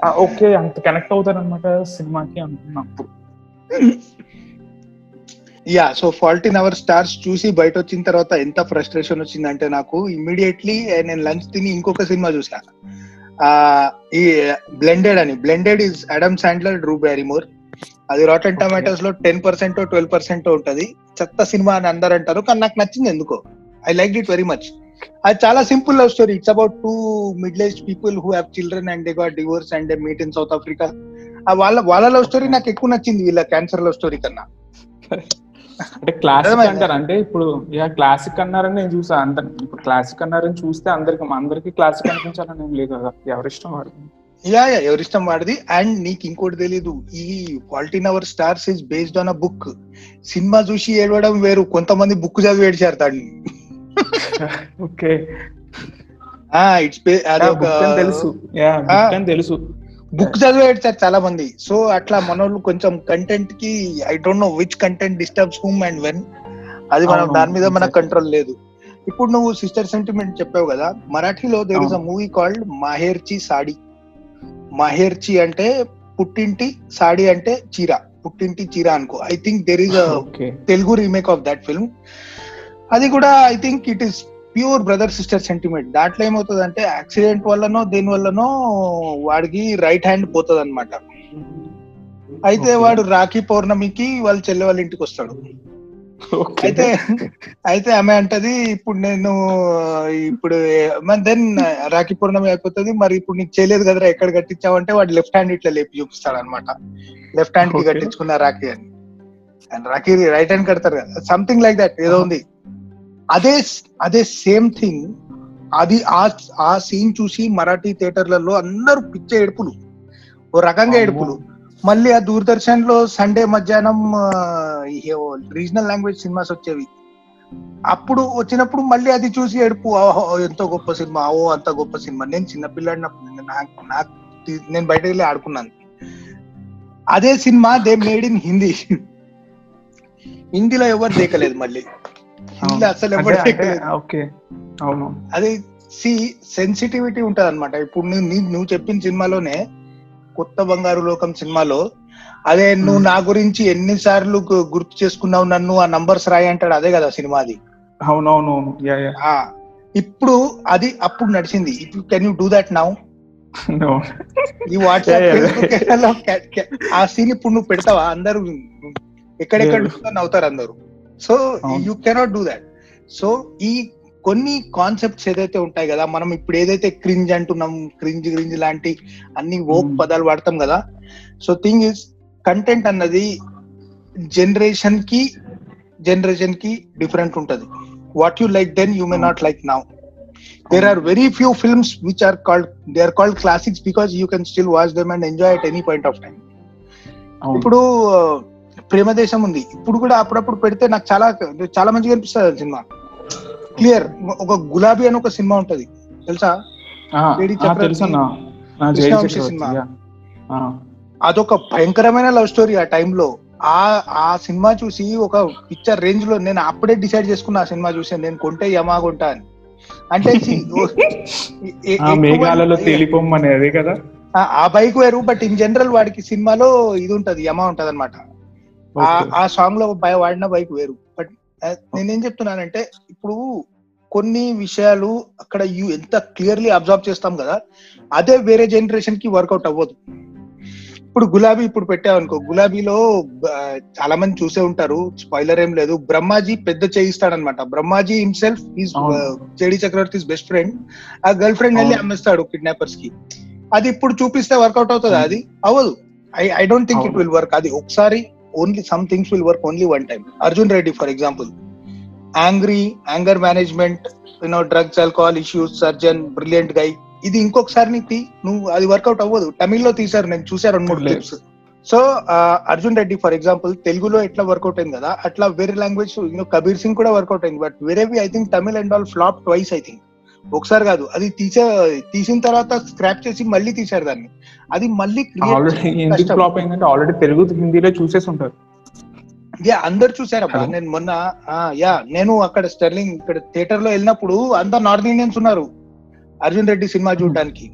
ఆ, ఓకే అంత కనెక్ట్ అవుతారనమాట సినిమాకి అనుకున్నప్పుడు yeah so fault in our stars చూసి బయట వచ్చిన తర్వాత ఎంత ఫ్రస్ట్రేషన్ వచ్చిందంటే నాకు ఇమ్మీడియట్లీ నేను లంచ్ తిని ఇంకొక సినిమా చూసా. ఈ బ్లెండెడ్ అని. Blended is Adam Sandler Drew Barrymore అది రాటన్. టమాటోస్లో టెన్ పర్సెంట్ ట్వెల్వ్ పర్సెంట్ ఉంటది. చెత్త సినిమా అని అందరు అంటారు కానీ నాకు నచ్చింది ఎందుకో. I like it very much అది చాలా simple love story. It's about two middle age people who have children and they got divorce and meet in South Africa వాళ్ళ వాళ్ళ లవ్ స్టోరీ నాకు ఎక్కువ నచ్చింది వీళ్ళ క్యాన్సర్ లవ్ స్టోరీ కన్నా. అంటే క్లాసిక్? అంటారు? అంటే ఇప్పుడు యా క్లాసిక్ అన్నారని నేను చూసా. అంత ఇప్పుడు క్లాసిక్ అన్నారని చూస్తే అందరికి అందరికి క్లాసిక్ అనిపించాలని ఏం లేదు కదా. ఎవరిష్టం వాడు యా యా ఎవరిష్టం వాడిది. అండ్ నీకు ఇంకోటి తెలీదు. ఈ fault in our stars is based on a book cinema చూసి ఏడవడం వేరు. కొంతమంది బుక్ చదివి ఏడ్చారు దాన్ని ఓకే. ఇట్స్ తెలుసు. తెలుసు బుక్ చదివి ఏడ్చారు చాలా మంది సో అట్లా మనోళ్ళు కొంచెం కంటెంట్కి I don't know which content disturbs whom and when అది మనం దాని మీద మన. కంట్రోల్ లేదు. ఇప్పుడు నువ్వు సిస్టర్ సెంటిమెంట్ చెప్పావు కదా మరాఠీలో there is a movie called Maherchi Sadi Maherchi అంటే పుట్టింటి సాడి అంటే చీర. పుట్టింటి చీర అనుకో. I think there is a Telugu remake of that film అది కూడా I think it is pure brother sister sentiment దాంట్లో ఏమవుతుంది అంటే యాక్సిడెంట్ వల్లనో దేని వల్లనో వాడికి రైట్ హ్యాండ్ పోతుంది అనమాట అయితే. వాడు రాఖీ పౌర్ణమికి వాళ్ళ చెల్లె వాళ్ళ ఇంటికి వస్తాడు. అయితే అయితే ఆమె అంటది ఇప్పుడు నేను ఇప్పుడు దెన్ రాఖీ పౌర్ణమి అయిపోతుంది మరి ఇప్పుడు నీకు చేయలేదు కదరా ఎక్కడ కట్టించావంటే వాడు లెఫ్ట్ హ్యాండ్ ఇట్లా లేపి చూపిస్తాడు అనమాట లెఫ్ట్ హ్యాండ్కి. కట్టించుకున్న రాఖీ అని. అండ్ రాఖీ రైట్ హ్యాండ్ కడతారు కదా సంథింగ్ లైక్ దట్ ఏదో ఉంది. అదే అదే సేమ్ థింగ్. అది ఆ ఆ సీన్ చూసి మరాఠీ థియేటర్లలో అందరూ పిచ్చ ఏడుపులు. ఓ రకంగా. ఏడుపులు. మళ్ళీ ఆ దూరదర్శన్లో సండే మధ్యాహ్నం రీజనల్ లాంగ్వేజ్ సినిమాస్ వచ్చేవి. అప్పుడు వచ్చినప్పుడు మళ్ళీ అది చూసి ఏడుపు. ఓహో ఎంతో గొప్ప సినిమా. ఓ అంత గొప్ప సినిమా. నేను చిన్నపిల్లాడినప్పుడు నాకు నాకు నేను బయట వెళ్ళి ఆడుకున్నాను. అదే cinema they made in Hindi. హిందీలో ఎవరు దేకలేదు మళ్ళీ. అసలు దేకలేదు ఓకే. అవును. అది సి సెన్సిటివిటీ ఉంటది అనమాట ఇప్పుడు నువ్వు చెప్పిన సినిమాలోనే కొత్త బంగారు లోకం సినిమాలో అదే నువ్వు. నా గురించి ఎన్నిసార్లు గుర్తు చేసుకున్నావు నన్ను ఆ నంబర్స్ రాయి అంటాడు అదే కదా సినిమా అది అవునవును ఇప్పుడు అది అప్పుడు నడిచింది. ఇప్పుడు can you do that now. ఈ వాట్సాప్ ఆ సీన్ ఇప్పుడు నువ్వు పెడతావా? అందరూ ఎక్కడెక్కడ నవ్వుతారు అందరూ. So. You cannot do that so ఈ కొన్ని కాన్సెప్ట్స్ ఏదైతే ఉంటాయి కదా మనం ఇప్పుడు ఏదైతే క్రింజ్ అంటున్నాం క్రింజ్ గ్రింజ్ లాంటి అన్ని ఓక్. పదాలు వాడతాం కదా సో థింగ్ ఇస్ కంటెంట్ అన్నది జనరేషన్కి జనరేషన్కి డిఫరెంట్ ఉంటది what you like then you may not like now are very few films which are called they are called classics because you can still watch them and enjoy at any point of time అవును. ఇప్పుడు ప్రేమదేశం ఉంది. ఇప్పుడు కూడా అప్పుడప్పుడు పెడితే నాకు చాలా చాలా మంచిగా అనిపిస్తుంది సినిమా. క్లియర్ ఒక గులాబీ అని ఒక సినిమా ఉంటది. తెలుసా? సినిమా. అదొక భయంకరమైన లవ్ స్టోరీ ఆ టైంలో ఆ ఆ సినిమా చూసి ఒక పిక్చర్ రేంజ్లో నేను అప్పుడే డిసైడ్ చేసుకున్నా ఆ సినిమా చూసి నేను కొంటే యమా కొంటా అని. అంటే మేఘాలలో తేలిపోమ్మని అదే కదా. ఆ- బైక్ వేరు బట్ ఇన్ జనరల్ వాడికి సినిమాలో ఇది ఉంటది యమా ఉంటది అనమాట. ఆ సాంగ్లో బై వాడిన బైక్ వేరు. బట్ నేనేం చెప్తున్నానంటే ఇప్పుడు కొన్ని విషయాలు అక్కడ ఎంత క్లియర్లీ అబ్జర్వ్ చేస్తాం కదా అదే వేరే జనరేషన్కి వర్కౌట్ అవ్వదు. ఇప్పుడు గులాబీ ఇప్పుడు పెట్టావనుకో గులాబీలో చాలా మంది చూసే ఉంటారు స్పాయిలర్ ఏం లేదు. బ్రహ్మాజీ పెద్ద చేయిస్తాడనమాట Brahmaji himself is. JD Chakravarthy best friend ఆ గర్ల్ ఫ్రెండ్ వెళ్ళి. అమ్మేస్తాడు కిడ్నాపర్స్కి. అది ఇప్పుడు చూపిస్తే వర్కౌట్ అవుతుందా అది? అవ్వదు. I I don't think it. Will work అది ఒకసారి only some things will work only one time Arjun Reddy for example angry anger management you know drugs alcohol issues surgeon brilliant guy ఇది ఇంకొకసారి నీకు నువ్వు అది వర్కౌట్ అవ్వదు. తమిళ్ళో తీశారు నేను చూసాను రెండు మూడు. Clips so Arjun Reddy for example తెలుగులో ఎట్లా వర్కౌట్ అయింది కదా అట్లా వేరే లాంగ్వేజ్ యూనో కబీర్ సింగ్ కూడా వర్కౌట్ అయింది. బట్ వేరేవి I think Tamil and all flop twice I think ఒకసారి కాదు అది తీసే తీసిన తర్వాత స్క్రాప్ చేసి మళ్ళీ తీశారు దాన్ని. అది మళ్ళీ ఆల్రెడీ తెలుగు హిందీలో చూసేసి ఉంటారు. యా అందరు చూసారబ్బా Hello. నేను మొన్న యా నేను అక్కడ స్టెర్లింగ్ ఇక్కడ థియేటర్లో వెళ్ళినప్పుడు అందరు నార్త్ ఇండియన్స్ ఉన్నారు. అర్జున్ రెడ్డి సినిమా చూడడానికి.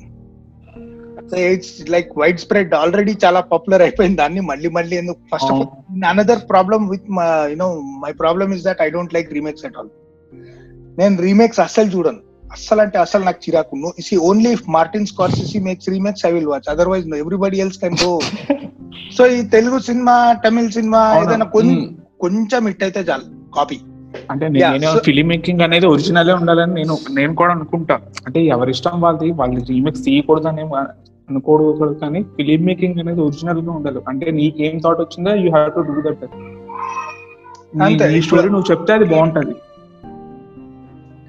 It's like wide spread already చాలా పాపులర్ అయిపోయింది దాన్ని. మళ్ళీ మళ్ళీ ఎందుకు? First of all another problem with you know my problem is that I don't like remakes at all నేను రీమేక్స్ అస్సలు చూడను. అస్సలు అంటే అస్సలు నాకు చిరాకు. No if only Martin Scorsese makes remakes I will watch otherwise everybody else can go so ఈ Telugu cinema Tamil cinema ఏదైనా కొంచెం ఉమ్. కొంచెం హిట్ అయితే చాలు. కాపీ అంటే నేను ఫిలిం మేకింగ్ అనేది ఒరిజినలే ఉండాలని నేను నేను కూడా అనుకుంటా. అంటే ఎవరి ఇష్టం వాళ్ళది వాళ్ళు రీమేక్స్ తీయకూడదని అనుకోకూడదు కానీ ఫిలిం మేకింగ్ అనేది ఒరిజినల్గా ఉండాలి. అంటే నీకేం థాట్ వచ్చిందో? You have to do that అంతే. ఈ స్టోరీ నువ్వు చెప్తే అది బాగుంటది.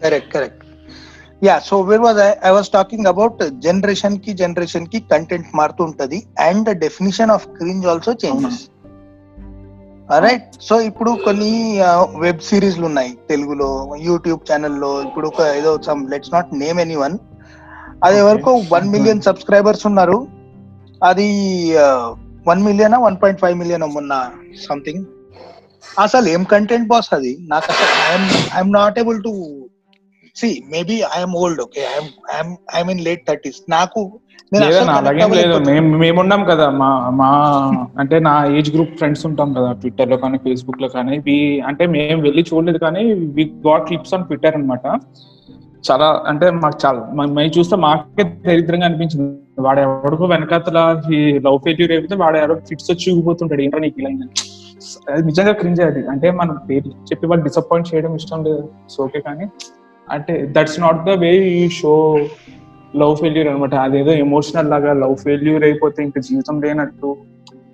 Correct correct yeah so where was I was talking about జనరేషన్కి జనరేషన్కి కంటెంట్ మారుతూ ఉంటది and the definition of cringe also changes right so ఇప్పుడు కొన్ని వెబ్ సిరీస్లు ఉన్నాయి తెలుగులో యూట్యూబ్ ఛానల్లో ఇప్పుడు ఒక ఏదో some let's not name anyone అది. వరకు వన్ మిలియన్ సబ్స్క్రైబర్స్ ఉన్నారు. అది one million one point five million మొన్న సంథింగ్ అసలు ఏం కంటెంట్ బాస్ అది? నాకు అసలు I'm not able to see maybe I'm old okay I'm I'm in late thirties నాకు అలాగేం లేదు. మేము మేమున్నాం కదా మా మా అంటే నా ఏజ్ గ్రూప్ ఫ్రెండ్స్ ఉంటాం కదా ట్విట్టర్లో కానీ ఫేస్బుక్లో కానీ. వి అంటే మేము వెళ్ళి చూడలేదు కానీ we got clips on Twitter అన్నమాట. చాలా అంటే మాకు చాలా మేము చూస్తే మాకే దరిద్రంగా అనిపించింది. వాడు ఎవడికో వెనకాతల లవ్ ఫెయిల్యూర్ అయిపోతే వాడు ఎవరో ఫిట్స్ వచ్చి ఊగిపోతుంటాడు. ఏంటో నీకు ఇలా నిజంగా క్రింజ్ అది. అంటే మనం చెప్పి వాళ్ళు డిసప్పాయింట్ చేయడం ఇష్టం లేదు. సో ఓకే కానీ అంటే that's not the way you show love failure అనమాట అదేదో ఎమోషనల్ లాగా లవ్ ఫెయిల్యూర్ అయిపోతే ఇంకా జీవితం లేనట్టు.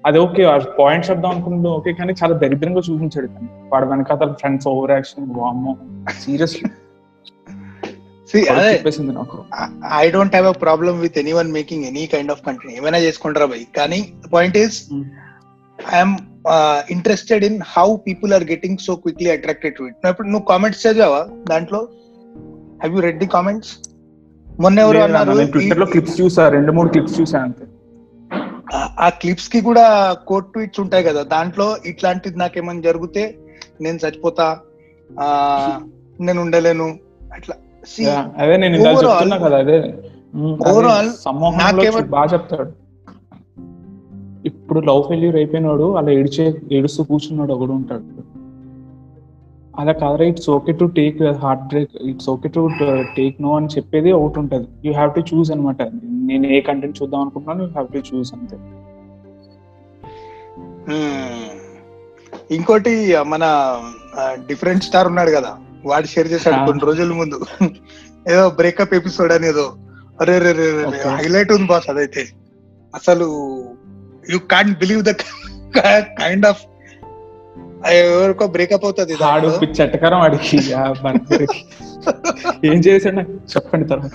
అది ఓకే పాయింట్స్ చెప్దాం అనుకుంటే ఓకే కానీ చాలా దరిద్రంగా చూపించాడు కానీ వాడు వెనకాల ఫ్రెండ్స్ ఓవర్ యాక్షన్ వామ్మో seriously I don't have a problem with anyone making any kind of content ఏమైనా చేసుకుంటారా బై? కానీ point is. I'm interested in how people are getting so quickly attracted to it ఇప్పుడు నువ్వు కామెంట్స్ చదివావా దాంట్లో? Have you read the comments మొన్న ఎవరు అన్నారు? ట్విట్టర్లో క్లిప్స్ చూసా రెండు మూడు క్లిప్స్ చూసా అంతే. ఆ- క్లిప్స్కి కూడా కోట్ ట్వీట్స్ ఉంటాయి కదా. దాంట్లో ఇట్లాంటిది నాకేమైనా జరిగితే నేను చచ్చిపోతా ఆ నేను ఉండలేను అట్లా. అదే నేను చెప్తున్నా కదా అదే. నాకేమ- బాగా చెప్తాడు. ఇప్పుడు లవ్ ఫెయిల్యూర్ అయిపోయినాడు అలా ఏడిచే ఏడుస్తూ కూర్చున్నాడు ఒకడు ఉంటాడు. అలా కాదురా it's okay to take heartbreak it's okay to take no అని చెప్పేది ఒకటి ఉంటది. యూ హ్యావ్ టు చూస్ అనమాట నేను ఏ కంటెంట్ చూద్దాం అనుకుంటున్నాను యూ హ్యావ్ టు చూస్ అంతే. ఇంకోటి మన డిఫరెంట్ స్టార్ ఉన్నాడు కదా వాడు షేర్ చేశాడు. కొన్ని రోజుల ముందు. ఏదో బ్రేకప్ ఎపిసోడ్ అని ఏదో. అరే రే రే. హైలైట్ ఉంది బాస్ అదైతే. అసలు you can't believe the kind of ఎవరికో బ్రేకప్ అవుతుంది ఆడు. చెట్టకరం వాడికి ఆ బర్త్డేకి. ఏం చేశాడు నాకు? చెప్పండి తర్వాత.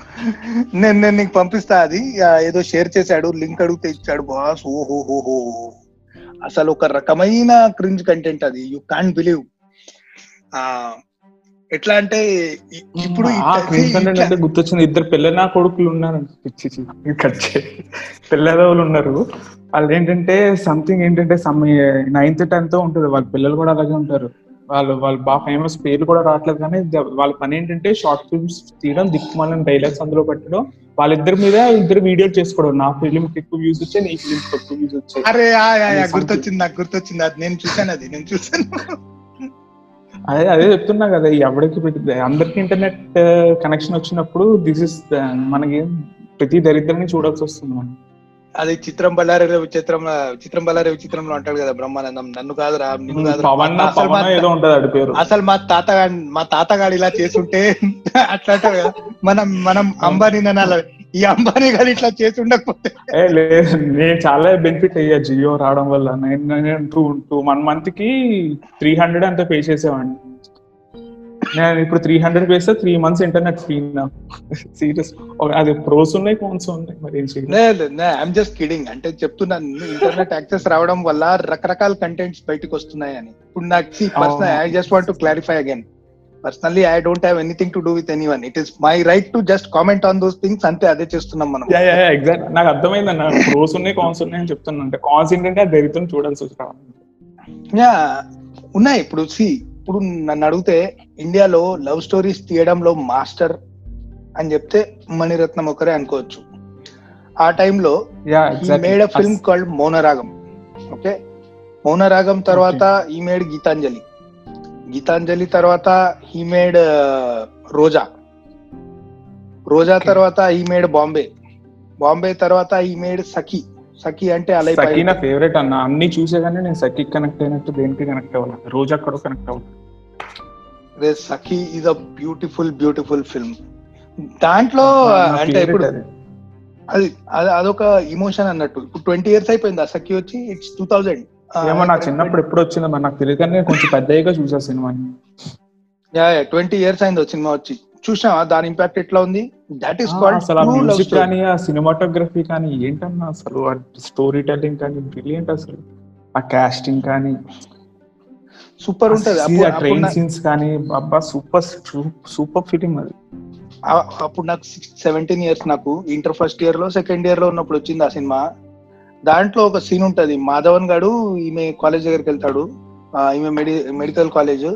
నేను నేను నీకు పంపిస్తా అది. ఏదో షేర్ చేశాడు లింక్ అడిగితే ఇచ్చాడు. బాస్ ఓహో అసలు ఒక రకమైన క్రింజ్ కంటెంట్ అది. యూ కాంట్ బిలీవ్ ఎట్లా అంటే ఇప్పుడు అంటే గుర్తొచ్చింది. ఇద్దరు పిల్లల కొడుకులు ఉన్నారు. పిచ్చి పిల్లదవులు ఉన్నారు. వాళ్ళు ఏంటంటే సంథింగ్ ఏంటంటే సమ్ నైన్త్ టెన్త్ ఉంటుంది. వాళ్ళ పిల్లలు కూడా అలాగే ఉంటారు. వాళ్ళు వాళ్ళు బాగా ఫేమస్ పేర్లు కూడా రావట్లేదు కానీ వాళ్ళ పని ఏంటంటే షార్ట్ ఫిల్మ్స్ తీయడం దిక్కుమాలని డైలాగ్స్ అందులో పెట్టడం. వాళ్ళిద్దరి మీద ఇద్దరు వీడియోలు చేసుకోవడం. నా ఫిలిం ఎక్కువ వ్యూస్ వచ్చాయి నీ ఫిలిం ఎక్కువ వ్యూస్ వచ్చాయి. అరే గుర్తొచ్చింది నాకు గుర్తొచ్చింది. అది నేను చూసాను అది నేను చూసాను అదే అదే చెప్తున్నా కదా ఎవరికి పెట్టి అందరికి ఇంటర్నెట్ కనెక్షన్ వచ్చినప్పుడు దిస్ ఇస్ మనకి ప్రతి దరిద్రాన్ని చూడాల్సి వస్తుంది మనం. అది చిత్రం బళ్ళారి విచిత్రం చిత్రం బళ్ళారి విచిత్రంలో అంటాడు కదా బ్రహ్మానందం నన్ను కాదురా నిన్ను అసలు మా పవన్ ఏదో ఉంటది ఆడి పేరు. అసలు మా తాతగాడి మా తాతగాడు ఇలా చేస్తుంటే అట్లా. మనం మనం అంబానీ అనాలి ఈ అంబానీ గారు ఇట్లా చేసి ఉండకపోతే. ఏ లేదు నేను చాలా బెనిఫిట్ అయ్యా జియో రావడం వల్ల. నేను టూ టూ వన్ మంత్కి త్రీ హండ్రెడ్ అంతా పే చేసేవాడిని. నేను ఇప్పుడు త్రీ హండ్రెడ్ వేస్తే three months internet free serious అది ప్రోస్ ఉన్నాయి కాన్స్ ఉన్నాయి మరి ఐఎమ్ జస్ట్ కిడింగ్ అంటే చెప్తున్నాను ఇంటర్నెట్ యాక్సెస్ రావడం వల్ల రకరకాల కంటెంట్స్ బయటకు వస్తున్నాయని. ఇప్పుడు నాకు personal I just want to clarify again personally I don't have anything to do with any one it is my right to just comment on those things అంతే అదే చేస్తున్నాం మనం. ఎగ్జాక్ట్ నాకు అర్థమైంది అన్న. ప్రోస్ ఉన్నాయి కాన్స్ ఉన్నాయి అని చెప్తున్నా. అంటే కాన్స్ ఏంటంటే దరిద్రం చూడాల్సి వస్తుంది. యా ఉన్నాయి. ఇప్పుడు సి ఇప్పుడు నన్ను అడిగితే ఇండియాలో లవ్ స్టోరీస్ తీయడంలో మాస్టర్ అని చెప్తే మణిరత్నం ఒకరే అనుకోవచ్చు. ఆ టైంలో made a film called Mounaragam. Okay? Mounaragam తర్వాత ఈ మేడ్ గీతాంజలి. గీతాంజలి తర్వాత ఈ మేడ్ రోజా. రోజా Okay. తర్వాత ఈ మేడ్ బాంబే. బాంబే తర్వాత ఈ మేడ్ సఖి. సఖి అంటే అలై సఖీ నా ఫేవరెట్ అన్న. అన్ని చూసే కానీ నేను సఖీ కనెక్ట్ అయినట్టు దేనికి కనెక్ట్ అవ్వాలి రోజు అక్కడ కనెక్ట్ అవ్వాలి Sakhi is a beautiful beautiful film దాంట్లో అంటే ఇప్పుడు అది అది- అదొక ఇమోషన్ అన్నట్టు. ఇప్పుడు ట్వంటీ ఇయర్స్ అయిపోయింది ఆ సఖి వచ్చి. ఇట్స్ టూ థౌజండ్ ఏమో నా చిన్నప్పుడు ఎప్పుడు వచ్చిందో మరి నాకు తెలియదు కానీ కొంచెం పెద్దగా చూసా సినిమాని ట్వంటీ ఇయర్స్ అయింది సినిమా వచ్చి. చూసావా దాని ఇంపాక్ట్ ఎట్లా ఉంది? దట్ ఈస్ కాల్డ్ అసలు మ్యూజిక్ కానీ ఆ సినిమాటోగ్రఫీ కానీ ఏంటన్నా అసలు ఆ స్టోరీ టెల్లింగ్ కానీ బ్రిలియంట్ అసలు. ఆ కాస్టింగ్ కానీ. సూపర్ ఉంటది. ఆ ట్రైన్ సీన్స్ కానీ అబ్బా సూపర్ సూపర్ ఫిలిం అది. అప్పుడు నాకు సెవెంటీన్ ఇయర్స్ నాకు. ఇంటర్ ఫస్ట్ ఇయర్లో సెకండ్ ఇయర్లో ఉన్నప్పుడు వచ్చింది ఆ సినిమా. దాంట్లో ఒక సీన్ ఉంటది. మాధవన్ గాడు ఈమె కాలేజ్ దగ్గరికి వెళ్తాడు. ఈమె మెడి మెడికల్ కాలేజ్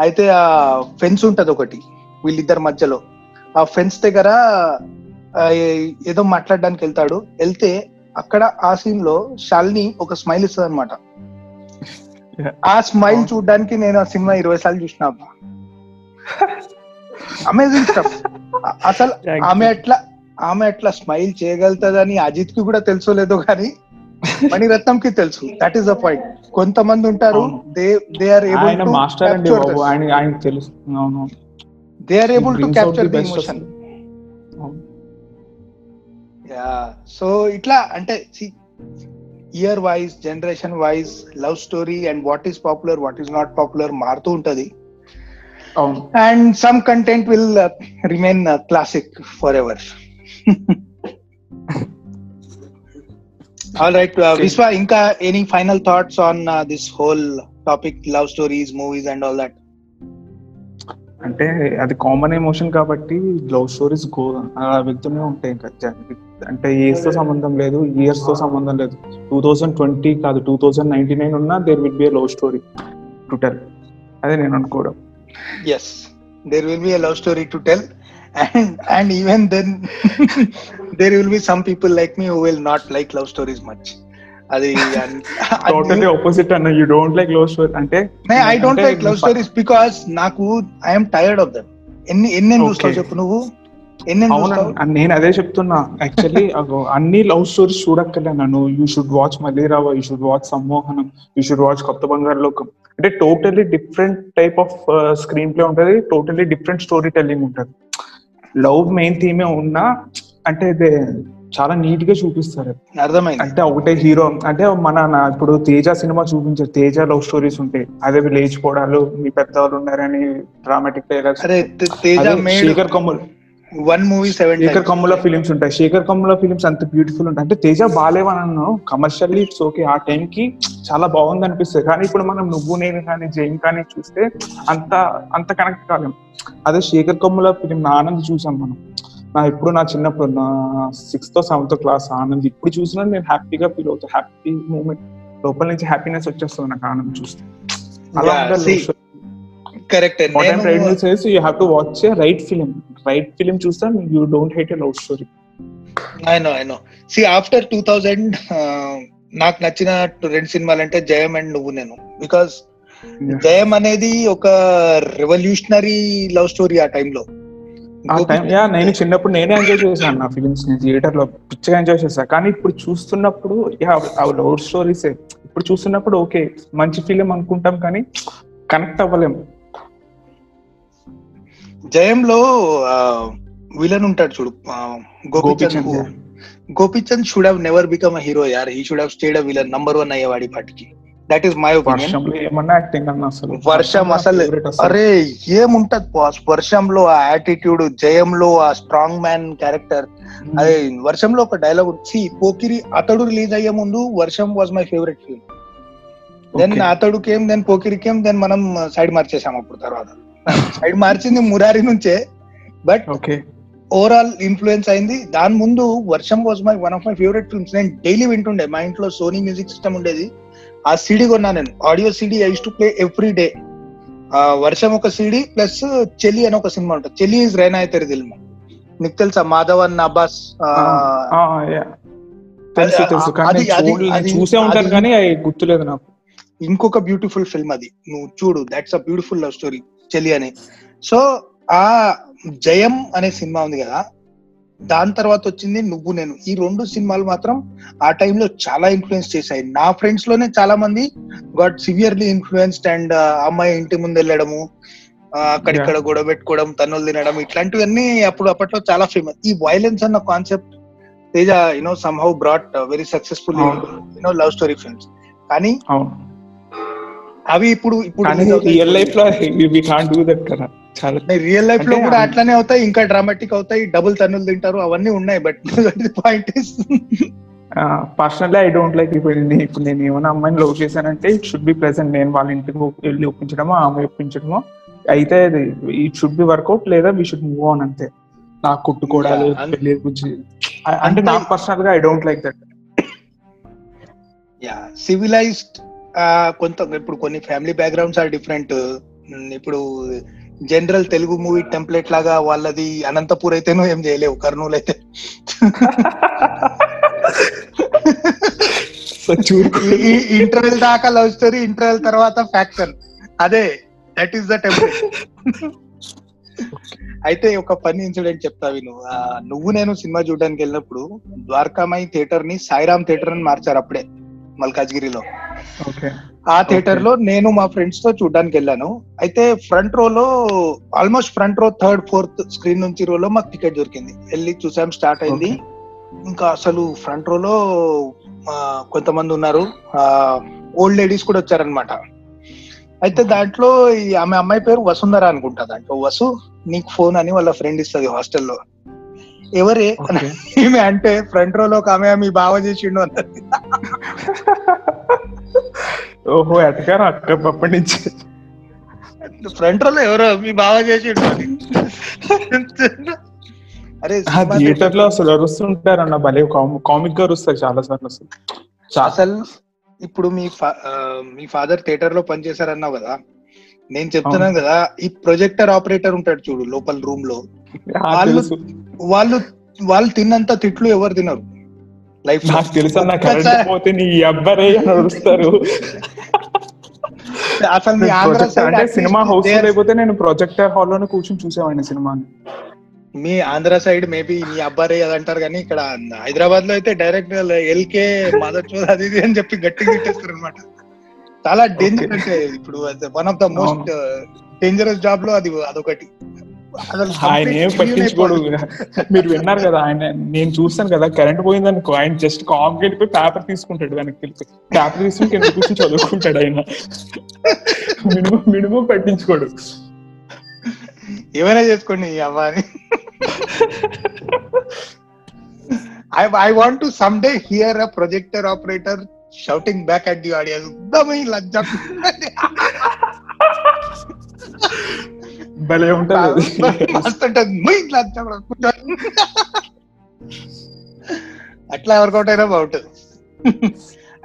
అయితే ఆ ఫెన్స్ ఉంటది ఒకటి వీళ్ళిద్దరి మధ్యలో. ఆ ఫెన్స్ దగ్గర ఏదో మాట్లాడడానికి వెళ్తాడు. వెళ్తే అక్కడ ఆ సీన్లో శాలిని ఒక స్మైల్ ఇస్తుంది అనమాట. ఆ స్మైల్ చూడడానికి నేను ఆ సినిమా ఇరవై సార్లు చూసిన. అమేజింగ్ స్టఫ్ అసలు ఆమె ఎట్లా ఆమె ఎట్లా స్మైల్ చేయగలుగుతుందని అజిత్కి కూడా తెలుసో లేదో కానీ మణిరత్నం కి తెలుసు. దట్ ఈస్ ద పాయింట్ కొంతమంది ఉంటారు. దే దే ఆర్ ఏబుల్ ఆయన మాస్టర్ తెలుసు. They are able to capture the emotion. Yeah so ఇట్లా అంటే year wise generation wise love story and what is popular what is not popular మారుతూ ఉంటది. And some content will remain classic for ever all right Vishwa ఇంకా any final thoughts on this whole topic love stories movies and all that అంటే అది common emotion కాబట్టి love stories go వెళ్తూనే ఉంటాయి ఇంకా అంటే ఇయర్స్తో సంబంధం లేదు ఇయర్స్తో సంబంధం లేదు. టూ థౌజండ్ ట్వంటీ కాదు టూ థౌజండ్ నైన్టీ నైన్ ఉన్నా there will be love story to tell అదే నేను అనుకోవడం. Yes. There will be a love story to tell. And and even then there will be some people like me who will not like love stories much. అది totally opposite అన్న. You don't like love story అంటే I don't like love stories because నాకు I'm tired of them ఎన్ని ఎన్ని. చూస్తావు చెప్పు నువ్వు? నేను అదే చెప్తున్నా. యాక్చువల్లీ అన్ని లవ్ స్టోరీస్ చూడక్కర్లే నన్ను you should watch Malli Raava you should watch Sammohanam you should watch Kotha Bangaru Lokam అంటే totally different type of screen play ఉంటది. టోటలీ డిఫరెంట్ స్టోరీ టెల్లింగ్ ఉంటది. లవ్ మెయిన్ థీమే ఉన్నా అంటే చాలా నీట్గా చూపిస్తారు. అర్థమైంది. అంటే ఒకటే హీరో అంటే మన నా- ఇప్పుడు తేజ సినిమా చూపించారు. తేజ లవ్ స్టోరీస్ ఉంటాయి. అదే లేచిపోవడాలు మీ పెద్దవాళ్ళు ఉన్నారని dramatic dialogues Shekhar Kammula. One movie seven Shekhar Kammula films ఉంటాయి. శేఖర్ కమ్ముల ఫిలిమ్స్ అంత బ్యూటిఫుల్ ఉంటాయి. అంటే తేజ బాలేవనను కమర్షియల్లీ ఇట్స్ ఓకే ఆ టైం కి చాలా బాగుంది అనిపిస్తుంది. కానీ ఇప్పుడు మనం నువ్వు నేను కానీ జైన్ కానీ చూస్తే అంత అంత కనెక్ట్ కాలేం. అదే శేఖర్ కమ్ముల ఫిలిం నా ఆనంద్ చూసాం మనం. నా ఇప్పుడు నా చిన్నప్పుడు నా సిక్స్త్ సెవెంత్ క్లాస్ ఆనంద్. ఇప్పుడు చూసినా నేను హ్యాపీగా ఫీల్ అవుతా. హ్యాపీ మూమెంట్ లోపల నుంచి హ్యాపీనెస్ వచ్చేస్తుంది నాకు ఆనంద్ చూస్తే. అలా correct I'm trying to say is you have to watch a right film. Right film చూస్తే you don't hate a love story. I know I know see after two thousand నాకు నచ్చిన రెండు సినిమాలు అంటే జయం అండ్ నువ్వు నేను. బికాస్ జయం అనేది ఒక రెవల్యూషనరీ లవ్ స్టోరీ ఆ టైంలో టైం యా నేను చిన్నప్పుడు నేనే ఎంజాయ్ చేశాను నా ఫిలిమ్స్ని థియేటర్లో పిచ్చగా ఎంజాయ్ చేశాను కానీ ఇప్పుడు చూస్తున్నప్పుడు యా లవ్ స్టోరీస్ ఇప్పుడు చూస్తున్నప్పుడు ఓకే మంచి ఫిలిం అనుకుంటాం కానీ కనెక్ట్ అవ్వలేం. జయంలో విలన్ ఉంటాడు చూడు Gopichand. Gopichand, should have never become a hero యార్ he should have stayed a villain number one అయ్యేవాడి పాటికి. దట్ ఈస్ మై ఒపీనియన్ వర్షం అసలు. అరే ఏముంటది బాస్ వర్షంలో ఆ యాటిట్యూడ్ జయంలో ఆ స్ట్రాంగ్ మ్యాన్ క్యారెక్టర్ అదే వర్షంలో ఒక డైలాగ్ వచ్చి పోకిరి అతడు రిలీజ్ అయ్యే ముందు Varsham was my favourite film then Okay. Athadu came then Pokiri came then మనం సైడ్ మార్చేసాం అప్పుడు తర్వాత. సైడ్ మార్చింది మురారి నుంచే బట్ ఓకే. ఓవరాల్ ఇన్ఫ్లుయెన్స్ అయింది. దాని ముందు Varsham was my one of my favourite films నేను డైలీ వింటుండే. మా ఇంట్లో సోనీ మ్యూజిక్ సిస్టమ్ ఉండేది. ఆ సిడి కొన్నా నేను. Audio CD I to play every day Varsham ఒక సిడి ప్లస్ చెలి అని ఒక సినిమా ఉంటుంది. చెలి ఇస్ రైనా అయితే దిల్మా నీకు తెలుసా? మాధవన్ అబ్బాస్. తెలుసు తెలుసు. చూసే ఉంటాను కానీ గుర్తులేదు నాకు. ఇంకొక బ్యూటిఫుల్ ఫిల్మ్ అది. నువ్వు చూడు. That's a beautiful love story Cheli అని సో ఆ జయం అనే సినిమా ఉంది కదా దాని తర్వాత వచ్చింది నువ్వు నేను. ఈ రెండు సినిమాలు మాత్రం ఆ టైంలో చాలా ఇన్ఫ్లుయెన్స్ చేశాయి. నా ఫ్రెండ్స్లోనే చాలా మంది గాట్ సివియర్లీ ఇన్ఫ్లుయెన్స్డ్ అండ్ అమ్మాయి ఇంటి ముందు వెళ్ళడము అక్కడిక్కడ గొడవ పెట్టుకోవడం తన్నులు తినడం ఇట్లాంటివన్నీ అప్పుడు అప్పట్లో చాలా ఫేమస్ ఈ వైలెన్స్ అన్న concept Teja you know some how brought very successful. You know love story films కానీ అవి ఇప్పుడు ఇప్పుడు రియల్ లైఫ్లో వి కాంట్ డూ దట్ కదా. చాలా రియల్ లైఫ్లో కూడా అట్లానే అవుతాయి ఇంకా డ్రామాటిక్ అవుతాయి డబుల్ తన్నులు తింటారు అవన్నీ ఉన్నాయి but point is personally I don't like ఇప్పుడు నేను ఇప్పుడు నేను ఏమైనా అమ్మాయిని లవ్ చేశానంటే ఇట్ షుడ్ బి ప్రెసెంట్ నేను వాళ్ళ ఇంటికి వెళ్ళి ఒప్పించడమో ఆమె ఒప్పించడమో అయితే ఇట్ షుడ్ బి వర్కౌట్ లేదా వి షుడ్ మూవ్ ఆన్ అంతే. నాకు కుట్టుకోవడాలు అంటే నాకు పర్సనల్గా I don't like that yeah civilized కొంత ఇప్పుడు కొన్ని ఫ్యామిలీ బ్యాక్గ్రౌండ్స్ ఆర్ డిఫరెంట్ ఇప్పుడు జనరల్ తెలుగు మూవీ టెంప్లెట్ లాగా వాళ్ళది అనంతపూర్ అయితేనో ఏం చేయలేవు కర్నూలు అయితే. ఇంటర్వెల్ దాకా లవ్ స్టోరీ ఇంటర్వెల్ తర్వాత ఫ్యాక్షన్ అదే దట్ ఈస్ ద టెంప్లెట్ అయితే ఒక ఫన్నీ ఇన్సిడెంట్ చెప్తా విను. నువ్వు నేను సినిమా చూడడానికి వెళ్ళినప్పుడు ద్వారకామాయి థియేటర్ని సాయిరామ్ థియేటర్ అని మార్చారు అప్పుడే. మల్కాజ్గిరిలో. ఆ థియేటర్లో నేను మా ఫ్రెండ్స్తో చూడడానికి వెళ్ళాను. అయితే ఫ్రంట్ రో లో almost front row third fourth screen నుంచి రోలో మాకు టికెట్ దొరికింది. వెళ్ళి చూసాం స్టార్ట్ అయింది. ఇంకా అసలు ఫ్రంట్ రోలో కొంతమంది ఉన్నారు. ఓల్డ్ లేడీస్ కూడా వచ్చారనమాట అయితే దాంట్లో ఈ ఆమె అమ్మాయి పేరు వసుంధర అనుకుంటా దాంట్లో. వసు నీకు ఫోన్ అని వాళ్ళ ఫ్రెండ్ ఇస్తుంది హాస్టల్లో. ఎవరే? ఈమె అంటే ఫ్రంట్ రోలో ఒక ఆమె మీ బావ చేసిండు అన్నది. ఓహో ఎటగారు అక్క అప్పటి నుంచి. ఫ్రంట్ రోలో ఎవరో మీ బావ చేసిండు అరే థియేటర్లో అసలు అరుస్తుంటారు అన్న భలే కామిక్గా అరుస్తారు చాలా సార్లు అసలు. అసలు ఇప్పుడు మీ మీ ఫాదర్ థియేటర్లో పనిచేశారన్నావు కదా నేను చెప్తున్నాను కదా ఈ ప్రొజెక్టర్ ఆపరేటర్ ఉంటాడు చూడు లోపల రూమ్లో. వాళ్ళు- వాళ్ళు వాళ్ళు తిన్నంత తిట్లు ఎవరు తినరు. లైఫ్ నాకు తెలుసు కరెంట్ పోతే నీ అబ్బారే అరుస్తారు అసలు మీ ఆంధ్ర అంటే సినిమా హౌస్ అయిపోతే నేను ప్రొజెక్టర్ హాల్లోనే కూర్చొని చూసేవాడిని సినిమాని. మీ ఆంధ్ర సైడ్ మేబీ మీ అబ్బారే అది అంటారు కానీ ఇక్కడ హైదరాబాద్లో అయితే డైరెక్ట్ ఎల్కే మదర్ చోద్ అది ఇది అని చెప్పి గట్టిగా తిట్టేస్తారు అనమాట చాలా డేంజర్. అంటే ఇప్పుడు one of the most dangerous జాబ్లో అది అదొకటి. ఆయన ఏం పట్టించుకోడు. మీరు విన్నారు కదా ఆయన నేను చూస్తాను కదా కరెంట్ పోయిందనుకో ఆయన జస్ట్ కామ్ వెళ్ళిపోయి పేపర్ తీసుకుంటాడు వెనక్కి తెలిపి పేపర్ తీసుకుని కింద కూర్చొని చదువుకుంటాడు ఆయన. మినిమం మినిమం పట్టించుకోడు. ఏమైనా చేసుకోండి అమ్మాని I I want to some day hear a projector operator shouting back at the audience దమై లజ్జ భలే ఉంటది. మస్తు ఉంటది మై లజ్జ కూడా. అట్లా వర్కౌట్ అయినా బాగుంటది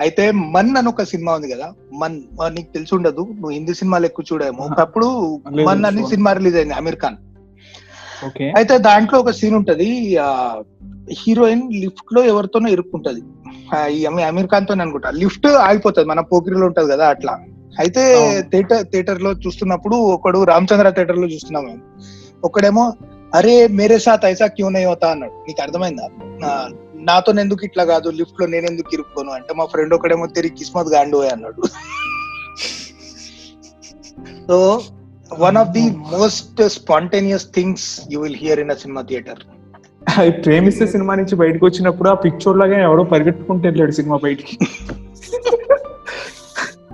అయితే మన్ అని ఒక సినిమా ఉంది కదా మన్ నీకు తెలిసి ఉండదు నువ్వు హిందీ సినిమాలు ఎక్కువ చూడేమో ఒకప్పుడు మన్ అని. సినిమా రిలీజ్ అయింది అమీర్ ఖాన్. అయితే దాంట్లో ఒక సీన్ ఉంటది హీరోయిన్ లిఫ్ట్లో ఎవరితోనో ఇరుక్కుంటది. అమీర్ ఖాన్తో అనుకుంటా. లిఫ్ట్ ఆగిపోతుంది మన పోకిరిలో ఉంటది కదా అట్లా. అయితే. థియేటర్ థియేటర్లో చూస్తున్నప్పుడు ఒకడు రామచంద్ర థియేటర్లో చూస్తున్నాం మేము. ఒకడేమో అరే మేరే సాత్ ఐసా క్యూ నై హోతా? అన్నాడు. నీకు అర్థమైందా? నాతో ఎందుకు ఇట్లా కాదు లిఫ్ట్లో నేను ఎందుకు ఇరుక్కోను? అంటే మా ఫ్రెండ్ ఒకడేమో తిరిగి కిస్మత్ గాండు అన్నాడు. So one of the most spontaneous things you will hear in a cinema theatre Premisthe cinema నుంచి బయటకు వచ్చినప్పుడు ఆ పిక్చర్ లాగా ఎవడో పరిగెట్టుకుంటూ వెళ్ళాడు సినిమా బయటికి.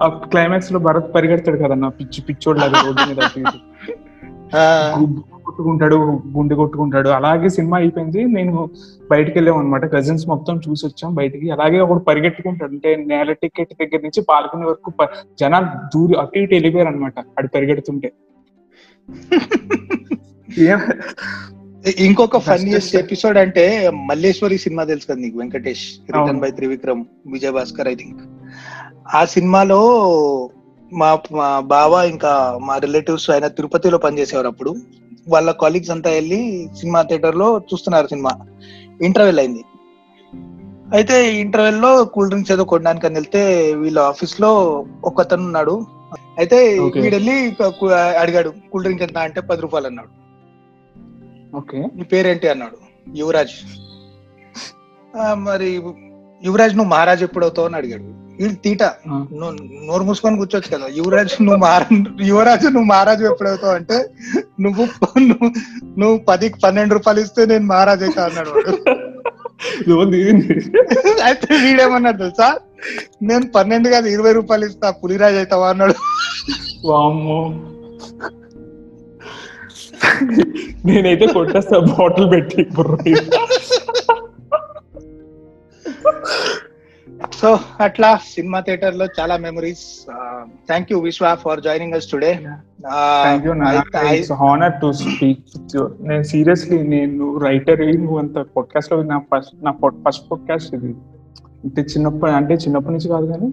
ఆ క్లైమాక్స్లో భరత్ పరిగెడతాడు కదన్న పిచ్చి పిచ్చోడు లాగా రోడ్డు మీద అటు కొట్టుకుంటాడు గుండె కొట్టుకుంటాడు. అలాగే సినిమా అయిపోయింది. నేను బయటికి వెళ్ళాం అనమాట కజిన్స్ మొత్తం చూసి వచ్చాం బయటికి. అలాగే ఒకడు పరిగెట్టుకుంటాడు. అంటే నేల టికెట్ దగ్గర నుంచి పాల్గొనే వరకు జనాలు దూరి అటు ఇటు వెళ్ళిపోయారు అనమాట అది పరిగెడుతుంటే ఇంకొక ఫన్నీయెస్ట్ just- ఎపిసోడ్ అంటే మల్లేశ్వరి సినిమా తెలుసు కదా నీకు Venkatesh return. By Trivikram Vijay Bhaskar I think ఆ సినిమాలో మా మా బావ ఇంకా మా రిలేటివ్స్ ఆయన తిరుపతిలో పనిచేసేవారు అప్పుడు. వాళ్ళ కాలీగ్స్ అంతా వెళ్ళి సినిమా థియేటర్లో చూస్తున్నారు సినిమా. ఇంటర్వెల్ అయింది. అయితే ఇంటర్వెల్లో కూల్ డ్రింక్స్ ఏదో కొనడానికి అని వెళ్తే వీళ్ళ ఆఫీస్లో ఒక అతను ఉన్నాడు. అయితే Okay. వీడు వెళ్ళి కు- అడిగాడు కూల్ డ్రింక్ ఎంత? అంటే పది రూపాయలు అన్నాడు. ఓకే. నీ పేరేంటి అన్నాడు? యువరాజ్. "ఆ, మరి యువరాజ్ నువ్వు మహారాజ్ ఎప్పుడవుతావు అని అడిగాడు. వీడు తీట. నువ్వు నోరు మూసుకొని కూర్చోవచ్చు కదా. యువరాజ్ నువ్వు మహారా యువరాజు నువ్వు మహారాజు ఎప్పుడవుతావు అంటే నువ్వు నువ్వు నువ్వు పది పన్నెండు రూపాయలు ఇస్తే నేను మహారాజ్ అవుతా అన్నాడు? అయితే వీడేమన్నాడు తెలుసా? నేను పన్నెండు కాదు ఇరవై రూపాయలు ఇస్తా పులిరాజ్ అవుతావా అన్నాడు. వామ్మో. నేనైతే కొట్టేస్తా బాటిల్ పెట్టి బుర్ర సో అట్లా సినిమా థియేటర్లో చాలా memories thank you Vishwa for joining us today honour to speak నేను సీరియస్లీ నేను రైటర్ నువ్వు అంత పాడ్కాస్ట్లో నా ఫస్ట్ నా ఫస్ట్ పాడ్కాస్ట్ ఇది. అంటే చిన్నప్పటి అంటే చిన్నప్పటి నుంచి కాదు కానీ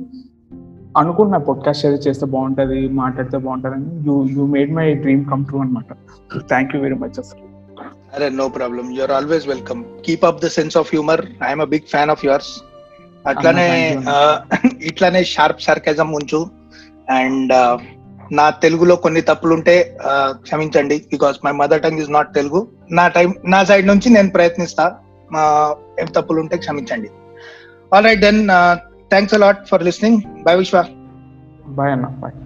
అనుకున్నా పాడ్కాస్ట్ ఏదో చేస్తే బాగుంటది మాట్లాడితే బాగుంటది అని you you made my dream come true అనమాట థ్యాంక్ యూ వెరీ మచ్ అసలు. అరే no problem you're always welcome keep up the sense of humour I'm a big fan of yours అట్లానే ఇట్లానే షార్ప్ సార్కాజం ఉంచు. అండ్ నా తెలుగులో కొన్ని తప్పులుంటే క్షమించండి. Because my mother tongue is not Telugu నా టైం నా సైడ్ నుంచి నేను ప్రయత్నిస్తా. మా ఏం తప్పులుంటే క్షమించండి. All right then thanks a lot for listening. Bye vishwa. Bye anna. Bye.